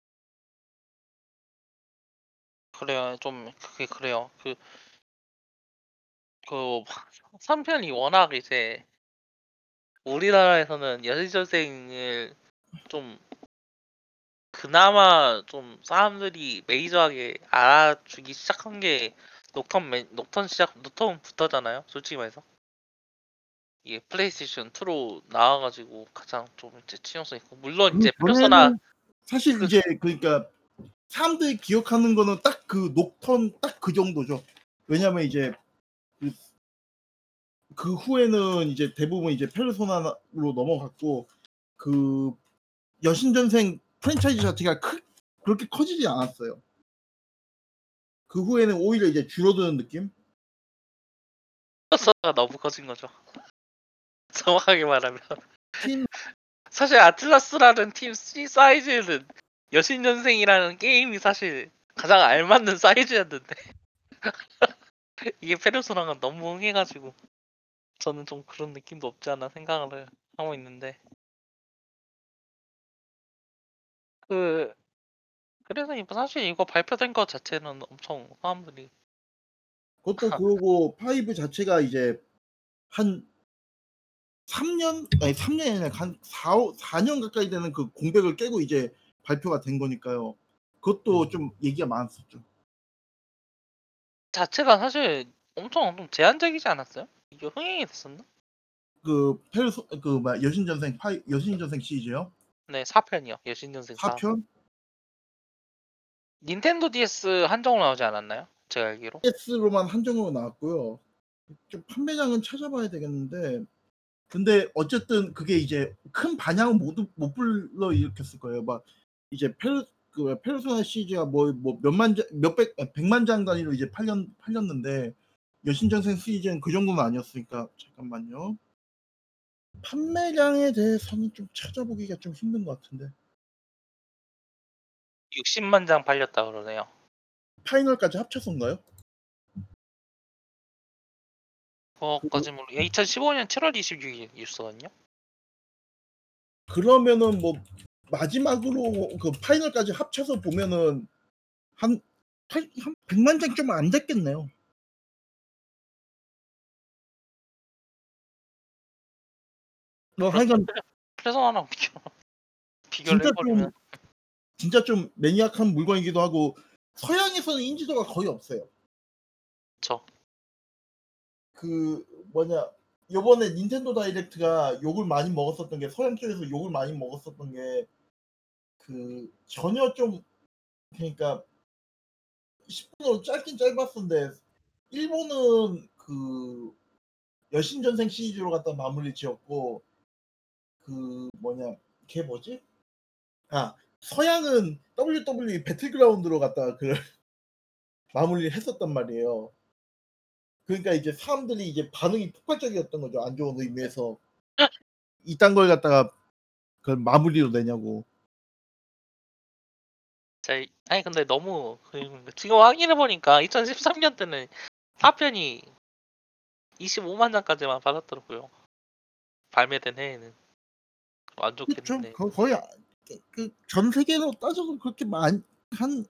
그래요. 좀 그게 그래요. 그 그 3편이 워낙 이제 우리나라에서는 여시전생을 좀 그나마 좀 사람들이 메이저하게 알아주기 시작한 게 녹턴 메, 녹턴 시작 Nocturne부터잖아요. 솔직히 말해서 이게 플레이스테이션 2로 나와가지고 가장 좀 이제 지명성 있고 물론 이제 그 페르소나 전에는 사실 그- 이제 그러니까 사람들이 기억하는 거는 딱 그 녹턴 딱 그 정도죠. 왜냐면 이제 그, 그 후에는 이제 대부분 이제 Persona로 넘어갔고 그 여신전생 프랜차이즈 자체가 크, 그렇게 커지지 않았어요. 그 후에는 오히려 이제 줄어드는 느낌? 페르소나가 너무 커진 거죠. 정확하게 말하면 팀 사실 아틀라스라는 팀 C 사이즈는 여신전생이라는 게임이 사실 가장 알맞는 사이즈였는데 이게 페르소나가 너무 흥해가지고 저는 좀 그런 느낌도 없지 않아 생각을 하고 있는데 그 그래서 이거 사실 이거 발표된 것 자체는 엄청 사람들이 그것도 그거고 five 자체가 이제 한 3년 아니 3년이 아니라 한 4, 4년 가까이 되는 그 공백을 깨고 이제 발표가 된 거니까요. 그것도 좀 얘기가 많았었죠. 자체가 사실 엄청 좀 제한적이지 않았어요? 이게 흥행이 됐었나? 그 페르소 그 뭐야 여신전생 파이 여신전생 시리즈요. 네 4편이요 여신전생 4 4편 닌텐도 DS 한정으로 나오지 않았나요? 제가 알기로 PS로만 한정으로 나왔고요. 좀 판매량은 찾아봐야 되겠는데 근데 어쨌든 그게 이제 큰 반향은 모두 못 불러 일으켰을 거예요. 막 이제 페르 그 페르소나 시리즈가 뭐 뭐 몇만 장 몇백 아, 백만 장 단위로 이제 팔렸 팔렸는데 여신전생 시리즈는 그 정도는 아니었으니까 잠깐만요. 판매량에 대해서는 좀 찾아보기가 좀 힘든 것 같은데 60만 장 팔렸다 그러네요. 파이널까지 합쳐서인가요? 그거까지 모르. 2015년 7월 26일 뉴스거든요. 그러면은 뭐 마지막으로 그 파이널까지 합쳐서 보면은 한, 팔- 한 100만 장 좀 안 됐겠네요. 뭐 하여간 페르소나랑 비교 비교를 진짜 해버리면. 좀 진짜 좀 매니악한 물건이기도 하고 서양에서는 인지도가 거의 없어요. 저그 뭐냐 요번에 닌텐도 다이렉트가 욕을 많이 먹었었던 게 서양 쪽에서 욕을 많이 먹었었던 게 그 전혀 좀 그러니까 10분으로 짧긴 짧았는데 일본은 그 여신전생 시리즈로 갖다 마무리 지었고 그 뭐냐 걔 뭐지? 아 서양은 WWE 배틀그라운드로 갖다 그 마무리를 했었단 말이에요. 그러니까 이제 사람들이 이제 반응이 폭발적이었던 거죠. 안 좋은 의미에서 이딴 걸 갖다가 그 마무리로 내냐고. 자, 아니 근데 너무 그- 지금 확인해 보니까 2013년 때는 4편이 25만 장까지만 받았더라고요. 발매된 해에는 안. 좋겠는데. 거- 거의 그전 세계로 따져도 그렇게 많 한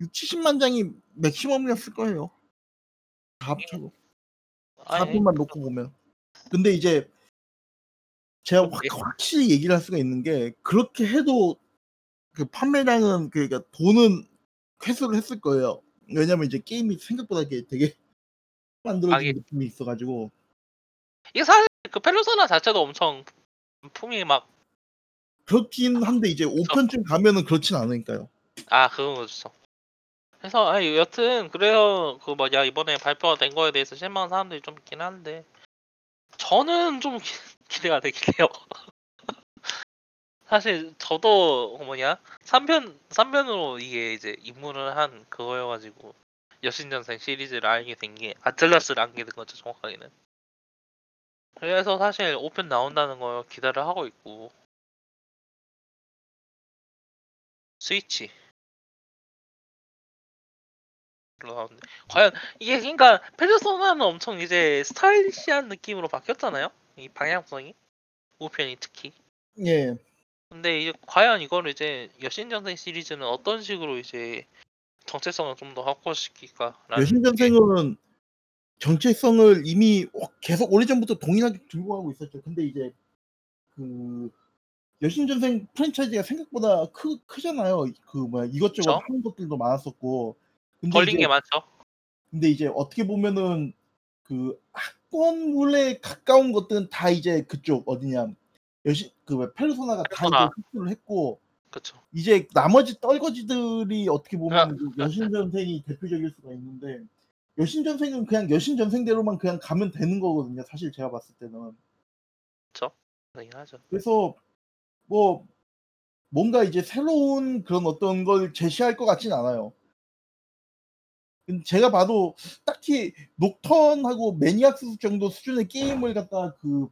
6-70만 장이 맥시멈이었을 거예요. 다 합쳐도. 아니 가격만 놓고 보면. 근데 이제 제가 확 예. 확실히 얘기를 할 수가 있는 게 그렇게 해도 그 판매량은 그러니까 돈은 회수를 했을 거예요. 왜냐면 이제 게임이 생각보다 되게 만들어진 하긴. 느낌이 있어 가지고. 이게 사실 그 페르소나 자체도 엄청 품이 막 그렇긴 한데 이제 5편쯤 가면은 그렇진 않으니까요. 아 그건 그렇죠. 그래서 아니 여튼 그래서 그 뭐냐 이번에 발표가 된 거에 대해서 실망한 사람들이 좀 있긴 한데 저는 좀 기, 기대가 되긴 해요. 사실 저도 뭐냐 3편 3편으로 이게 이제 입문을 한 그거여가지고 여신전생 시리즈를 알게 된 게 아틀라스를 알게 된 거죠 정확하게는. 그래서 사실 5편 나온다는 걸 기대를 하고 있고. 스위치. 나오는데 과연 이게 그러니까 페르소나는 엄청 이제 스타일리시한 느낌으로 바뀌었잖아요? 이 방향성이? 5편이 특히. 예. 근데 이제 과연 이거를 이제 여신전생 시리즈는 어떤 식으로 이제 정체성을 좀 더 확보시킬까라는 여신전생은 정체성을 이미 어 계속 오래전부터 동일하게 들고 가고 있었죠. 근데 이제 그 여신전생 프랜차이즈가 생각보다 크 크잖아요. 그 뭐야 이것저것 그쵸. 하는 것들도 많았었고. 근데 걸린 이제 게 많죠 근데 이제 어떻게 보면은 그 학권물에 가까운 것들은 다 이제 그쪽 어디냐 여신 그왜 페르소나가 다 페르소나. 이제 흡수를 했고 그쵸 이제 나머지 떨거지들이 어떻게 아. 보면 그 여신전생이 대표적일 수가 있는데 여신전생은 그냥 여신전생대로만 그냥 가면 되는 거거든요. 사실 제가 봤을 때는. 그러긴 하죠 그래서 뭐 뭔가 이제 새로운 그런 어떤 걸 제시할 것 같진 않아요. 제가 봐도 딱히 녹턴하고 매니악스 정도 수준의 게임을 갖다가 그그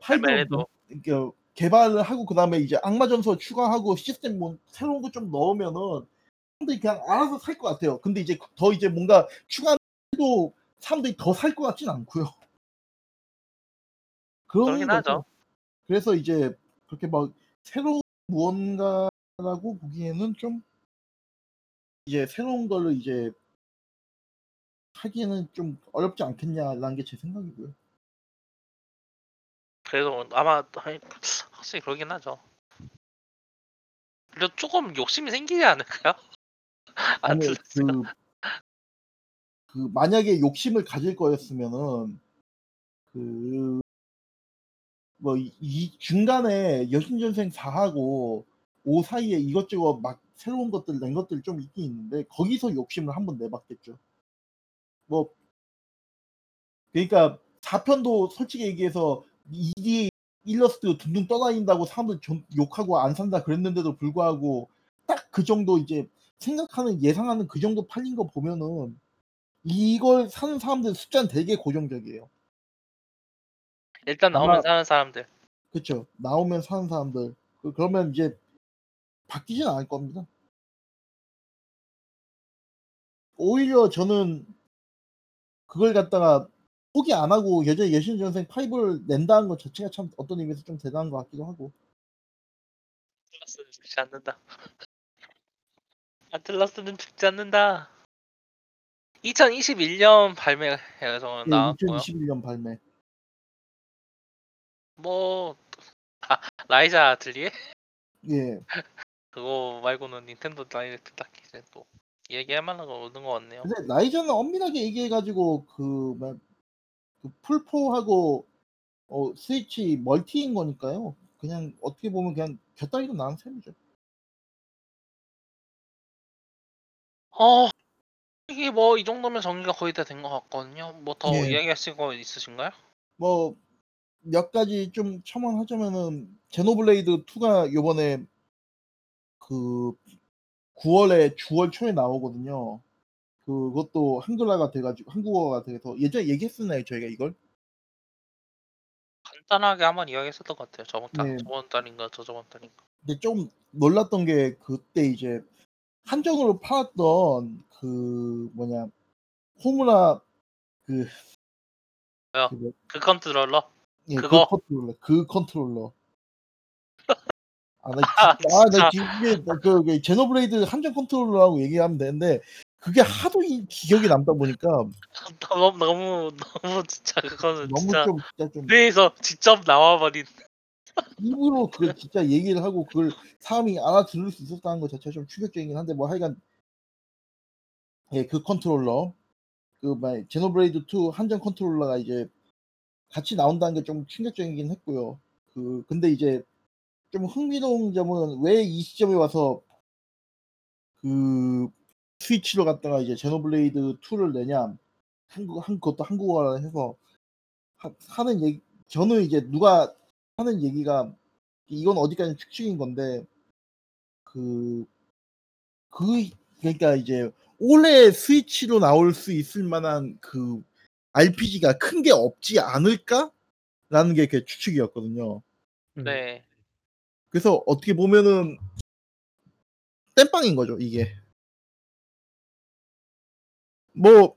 팔도 그 개발을 하고 그 다음에 이제 악마 전서 추가하고 시스템 뭐 새로운 거 좀 넣으면은 사람들이 그냥 알아서 살 것 같아요. 근데 이제 더 이제 뭔가 추가해도 사람들이 더 살 것 같진 않고요. 그러긴. 하죠 그래서 이제 그렇게 막 새로운 무언가라고 보기에는 좀 이제 새로운 거를 이제 하기에는 좀 어렵지 않겠냐라는 게 제 생각이고요. 그래서 아마 확실히 그러긴 하죠 그리고 조금 욕심이 생기지 않을까요? 아니 그, 그 만약에 욕심을 가질 거였으면은 그 뭐 이 중간에 여신전생 4하고 5 사이에 이것저것 막 새로운 것들 낸 것들 좀 있긴 있는데 거기서 욕심을 한번 내봤겠죠. 뭐 그러니까 4편도 솔직히 얘기해서 2D 일러스트 둥둥 떠다닌다고 사람들 좀 욕하고 안 산다 그랬는데도 불구하고 딱 그 정도 이제 생각하는 예상하는 그 정도 팔린 거 보면은 이걸 사는 사람들 숫자는 되게 고정적이에요. 일단 아마 나오면 사는 사람들 그쵸. 나오면 사는 사람들. 그 그러면 이제 바뀌진 않을 겁니다. 오히려 저는 그걸 갖다가 포기 안 하고 여전히 여신전생 5를 낸다는 것 자체가 참 어떤 의미에서 좀 대단한 것 같기도 하고. 아틀라스는 죽지 않는다 아틀라스는 죽지 않는다 2021년 발매 예정은 예, 나왔고요 2021년 발매. 뭐 아, 라이자 아틀리에 예. 그거 말고는 Nintendo Direct 딱히 이제 또 얘기할 만한 거 없는 것 같네요. 근데 라이자는 엄밀하게 얘기해 가지고 그 뭐야 그 플포하고 어 Switch multi인 거니까요. 그냥 어떻게 보면 그냥 곁다리로 나온 셈이죠. 어 이게 뭐 이 정도면 정리가 거의 다 된 것 같거든요. 뭐 더 예. 이야기하실 거 있으신가요? 뭐 몇 가지 좀 첨언하자면은 제노블레이드 2가 요번에 그 9월에 주월 초에 나오거든요. 그것도 한글화가 돼 가지고 한국어가 돼서 예전에 얘기했었나요, 저희가 이걸? 간단하게 한번 이야기했었던 것 같아요. 저번 달 네. 저번 달인가 저저번 달인가. 근데 좀 놀랐던 게 그때 이제 한정으로 팔았던 그 뭐냐 호무라 그 뭐요? 그뭐그 컨트롤러 예, 그 그거? 컨트롤러 그 컨트롤러. 아, 나 아, 진짜, 아, 나. 이게 그, 그 제노블레이드 한정 컨트롤러라고 얘기하면 되는데 그게 하도 이 기억이 남다 보니까 너무 너무 너무 진짜 그거는 너무 진짜 좀 진짜 좀 뇌에서 직접 나와버린 입으로 그 진짜 얘기를 하고 그걸 사람이 알아들을 수 있었다는 것 자체가 좀 충격적이긴 한데 뭐 하여간 예, 그 컨트롤러 그막 제노블레이드 2 한정 컨트롤러가 이제 같이 나온다는 게 좀 충격적이긴 했고요. 그 근데 이제 좀 흥미로운 점은 왜 이 시점에 와서 그 스위치로 갔다가 이제 제노블레이드 2를 내냐 한국 한 그것도 한국어화 해서 하, 하는 얘기 저는 이제 누가 하는 얘기가 이건 어디까지 추측인 건데 그 그 그러니까 이제 올해 스위치로 나올 수 있을 만한 그 RPG가 큰 게 없지 않을까라는 게 그 추측이었거든요. 음. 네 그래서 어떻게 보면은 땜빵인 거죠 이게. 뭐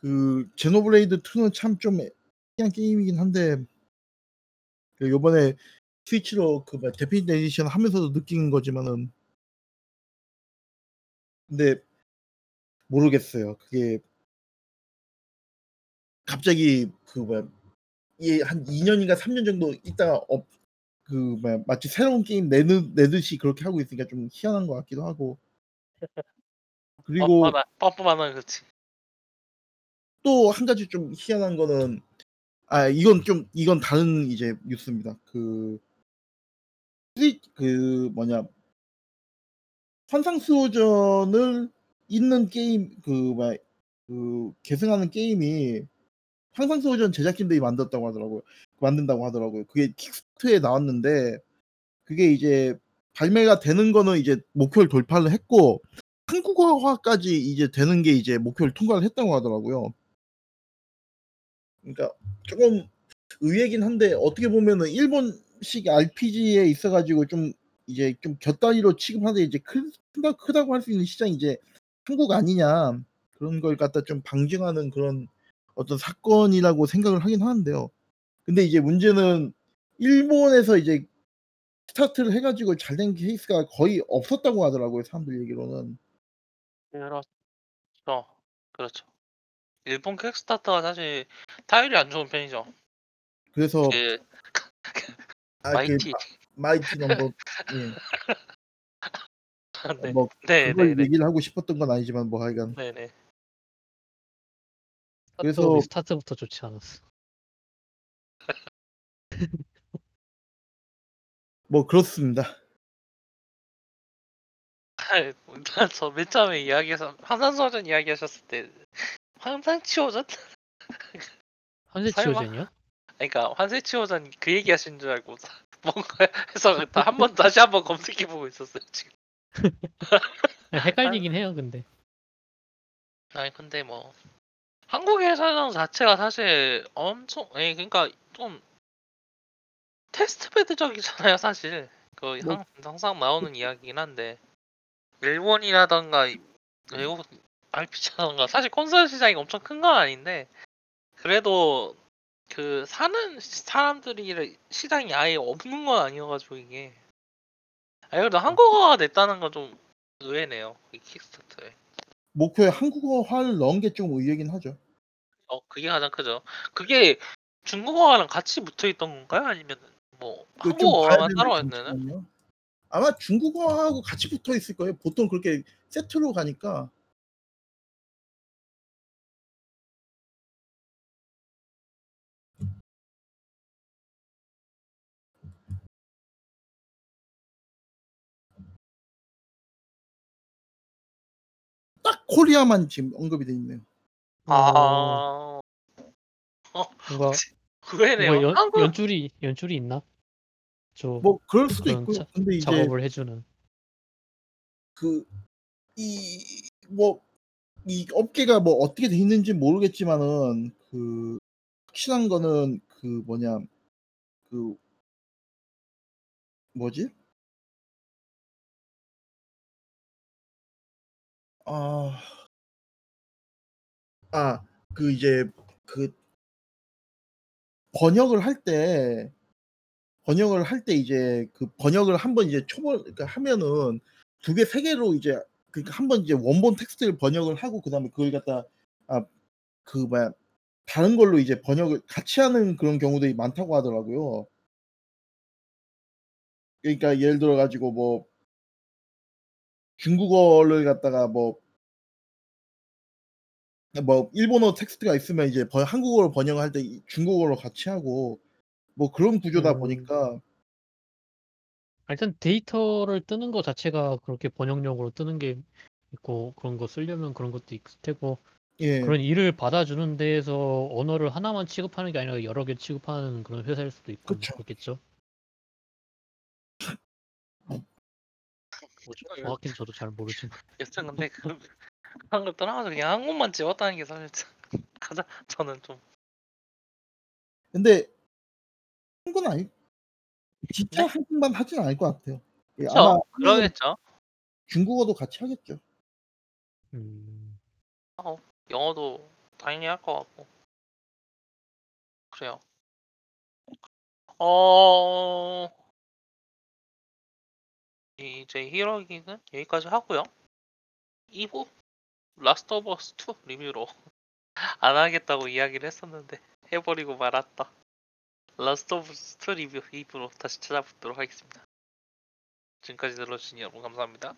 그 제노블레이드 2는 참 좀 특이한 게임이긴 한데 그 요번에 스위치로 그 Definitive Edition 하면서도 느낀 거지만은 근데 모르겠어요. 그게 갑자기 그 뭐야 이 한 2년인가 3년 정도 있다가 업, 그 뭐야 마치 새로운 게임 내는 내듯이 그렇게 하고 있으니까 좀 희한한 것 같기도 하고 그리고 뻔뻔한 그렇지 또 한 가지 좀 희한한 거는 아 이건 좀 이건 다른 이제 뉴스입니다. 그 스위 그 뭐냐 환상수호전을 있는 게임 그 뭐야 그 계승하는 게임이 환상수호전 제작진들이 만들었다고 하더라고요. 만든다고 하더라고요. 그게 킥스타트에 나왔는데 그게 이제 발매가 되는 거는 이제 목표를 돌파를 했고 한국어화까지 이제 되는 게 이제 목표를 통과를 했다고 하더라고요. 그러니까 조금 의외긴 한데 어떻게 보면은 일본식 RPG에 있어가지고 좀 이제 좀 곁다리로 취급하는데 이제 큰, 크다, 크다고 할 수 있는 시장이 이제 한국 아니냐 그런 걸 갖다 좀 방증하는 그런 어떤 사건이라고 생각을 하긴 하는데요. 근데 이제 문제는 일본에서 이제 스타트를 해가지고 잘 된 케이스가 거의 없었다고 하더라고요. 사람들 얘기로는. 그렇죠 그렇죠 일본 킥스타터가 사실 타율이 안 좋은 편이죠 그래서 그 아, 그 마이티 마이티 넘버 예. 네. 뭐 네, 그걸 네, 네. 얘기를 하고 싶었던 건 아니지만 뭐 하여간 네 네 그래서- 스타트업이 스타트부터 좋지 않았어. 뭐 그렇습니다. 일단 저맨 처음에 이야기해서 황산소전 이야기하셨을 때 황산치호전? 설마? 한세치오젠이요? 그러니까 환세치호전 그 얘기 하신 줄 알고 뭔가 해서 한 번 다시 한 번 검색해 보고 있었어요 지금. 헷갈리긴 해요, 근데. 아니 근데 뭐 한국에서는 자체가 사실 엄청 예 그러니까 좀 테스트 베드적이잖아요 사실 그 뭐- 항, 항상 나오는 이야기긴 한데 일본이라던가 이- 외국 RPG라던가 사실 콘솔 시장이 엄청 큰 건 아닌데 그래도 그 사는 사람들이 시장이 아예 없는 건 아니어가지고 이게 아 그래도 한국어가 냈다는 건 좀 의외네요 이 킥스타터에 목표에 한국어화를 넣은 게 좀 의외긴 하죠. 어 그게 가장 크죠. 그게 중국어랑 같이 붙어 있던 건가요? 아니면 뭐 봐야 한국어만 따로? 잠시만요. 아마 중국어하고 같이 붙어 있을 거예요. 보통 그렇게 세트로 가니까 코리아만 지금 언급이 돼 있네요. 어, 아 뭔가, 의외네요. 뭔가 연, 한국 연줄이 연줄이 있나? 저뭐 그럴 수도 있고요. 자- 근데 이제 작업을 해주는. 그이뭐 이 업계가 뭐 어떻게 돼 있는지 모르겠지만은 그 확실한 거는 그 뭐냐 그 뭐지? 아, 아, 그 이제 그 번역을 할 때 번역을 할 때 이제 그 번역을 한번 이제 초벌 그러니까 하면은 두 개, 세 개로 이제 그러니까 한번 이제 원본 텍스트를 번역을 하고 그다음에 그걸 갖다 아 그 뭐야 다른 걸로 이제 번역을 같이 하는 그런 경우들이 많다고 하더라고요. 그러니까 예를 들어 가지고 뭐 중국어를 갖다가 뭐 뭐 일본어 텍스트가 있으면 이제 번 한국어로 번역을 할때이 중국어로 같이 하고 뭐 그런 구조다 음. 보니까 일단 데이터를 뜨는 거 자체가 그렇게 번역용으로 뜨는 게 있고 그런 거 쓰려면 그런 것도 있을 테고 예. 그런 일을 받아주는 데에서 언어를 하나만 취급하는 게 아니라 여러 개 취급하는 그런 회사일 수도 있고 뭐 그쵸. 그렇겠죠. 정확히는 저도 잘 모르지만 여튼 근데 그 그런 걸 떠나서 그냥 한국만 지웠다는 게 사실 참 가장 저는 좀 근데 한건 아니 진짜 네? 한국만 하진 않을 것 같아요. 예, 그쵸. 아마 그러겠죠. 중국어도 같이 하겠죠. 음, 영어도 당연히 할 것 같고 그래요. 어 이제 히어로 얘기는 여기까지 하고요. 2부 라스트 오브 어스 2 리뷰로 안 하겠다고 이야기를 했었는데 해버리고 말았다. 라스트 오브 어스 2 리뷰 2부로 다시 찾아뵙도록 하겠습니다. 지금까지 들어주신 여러분 감사합니다.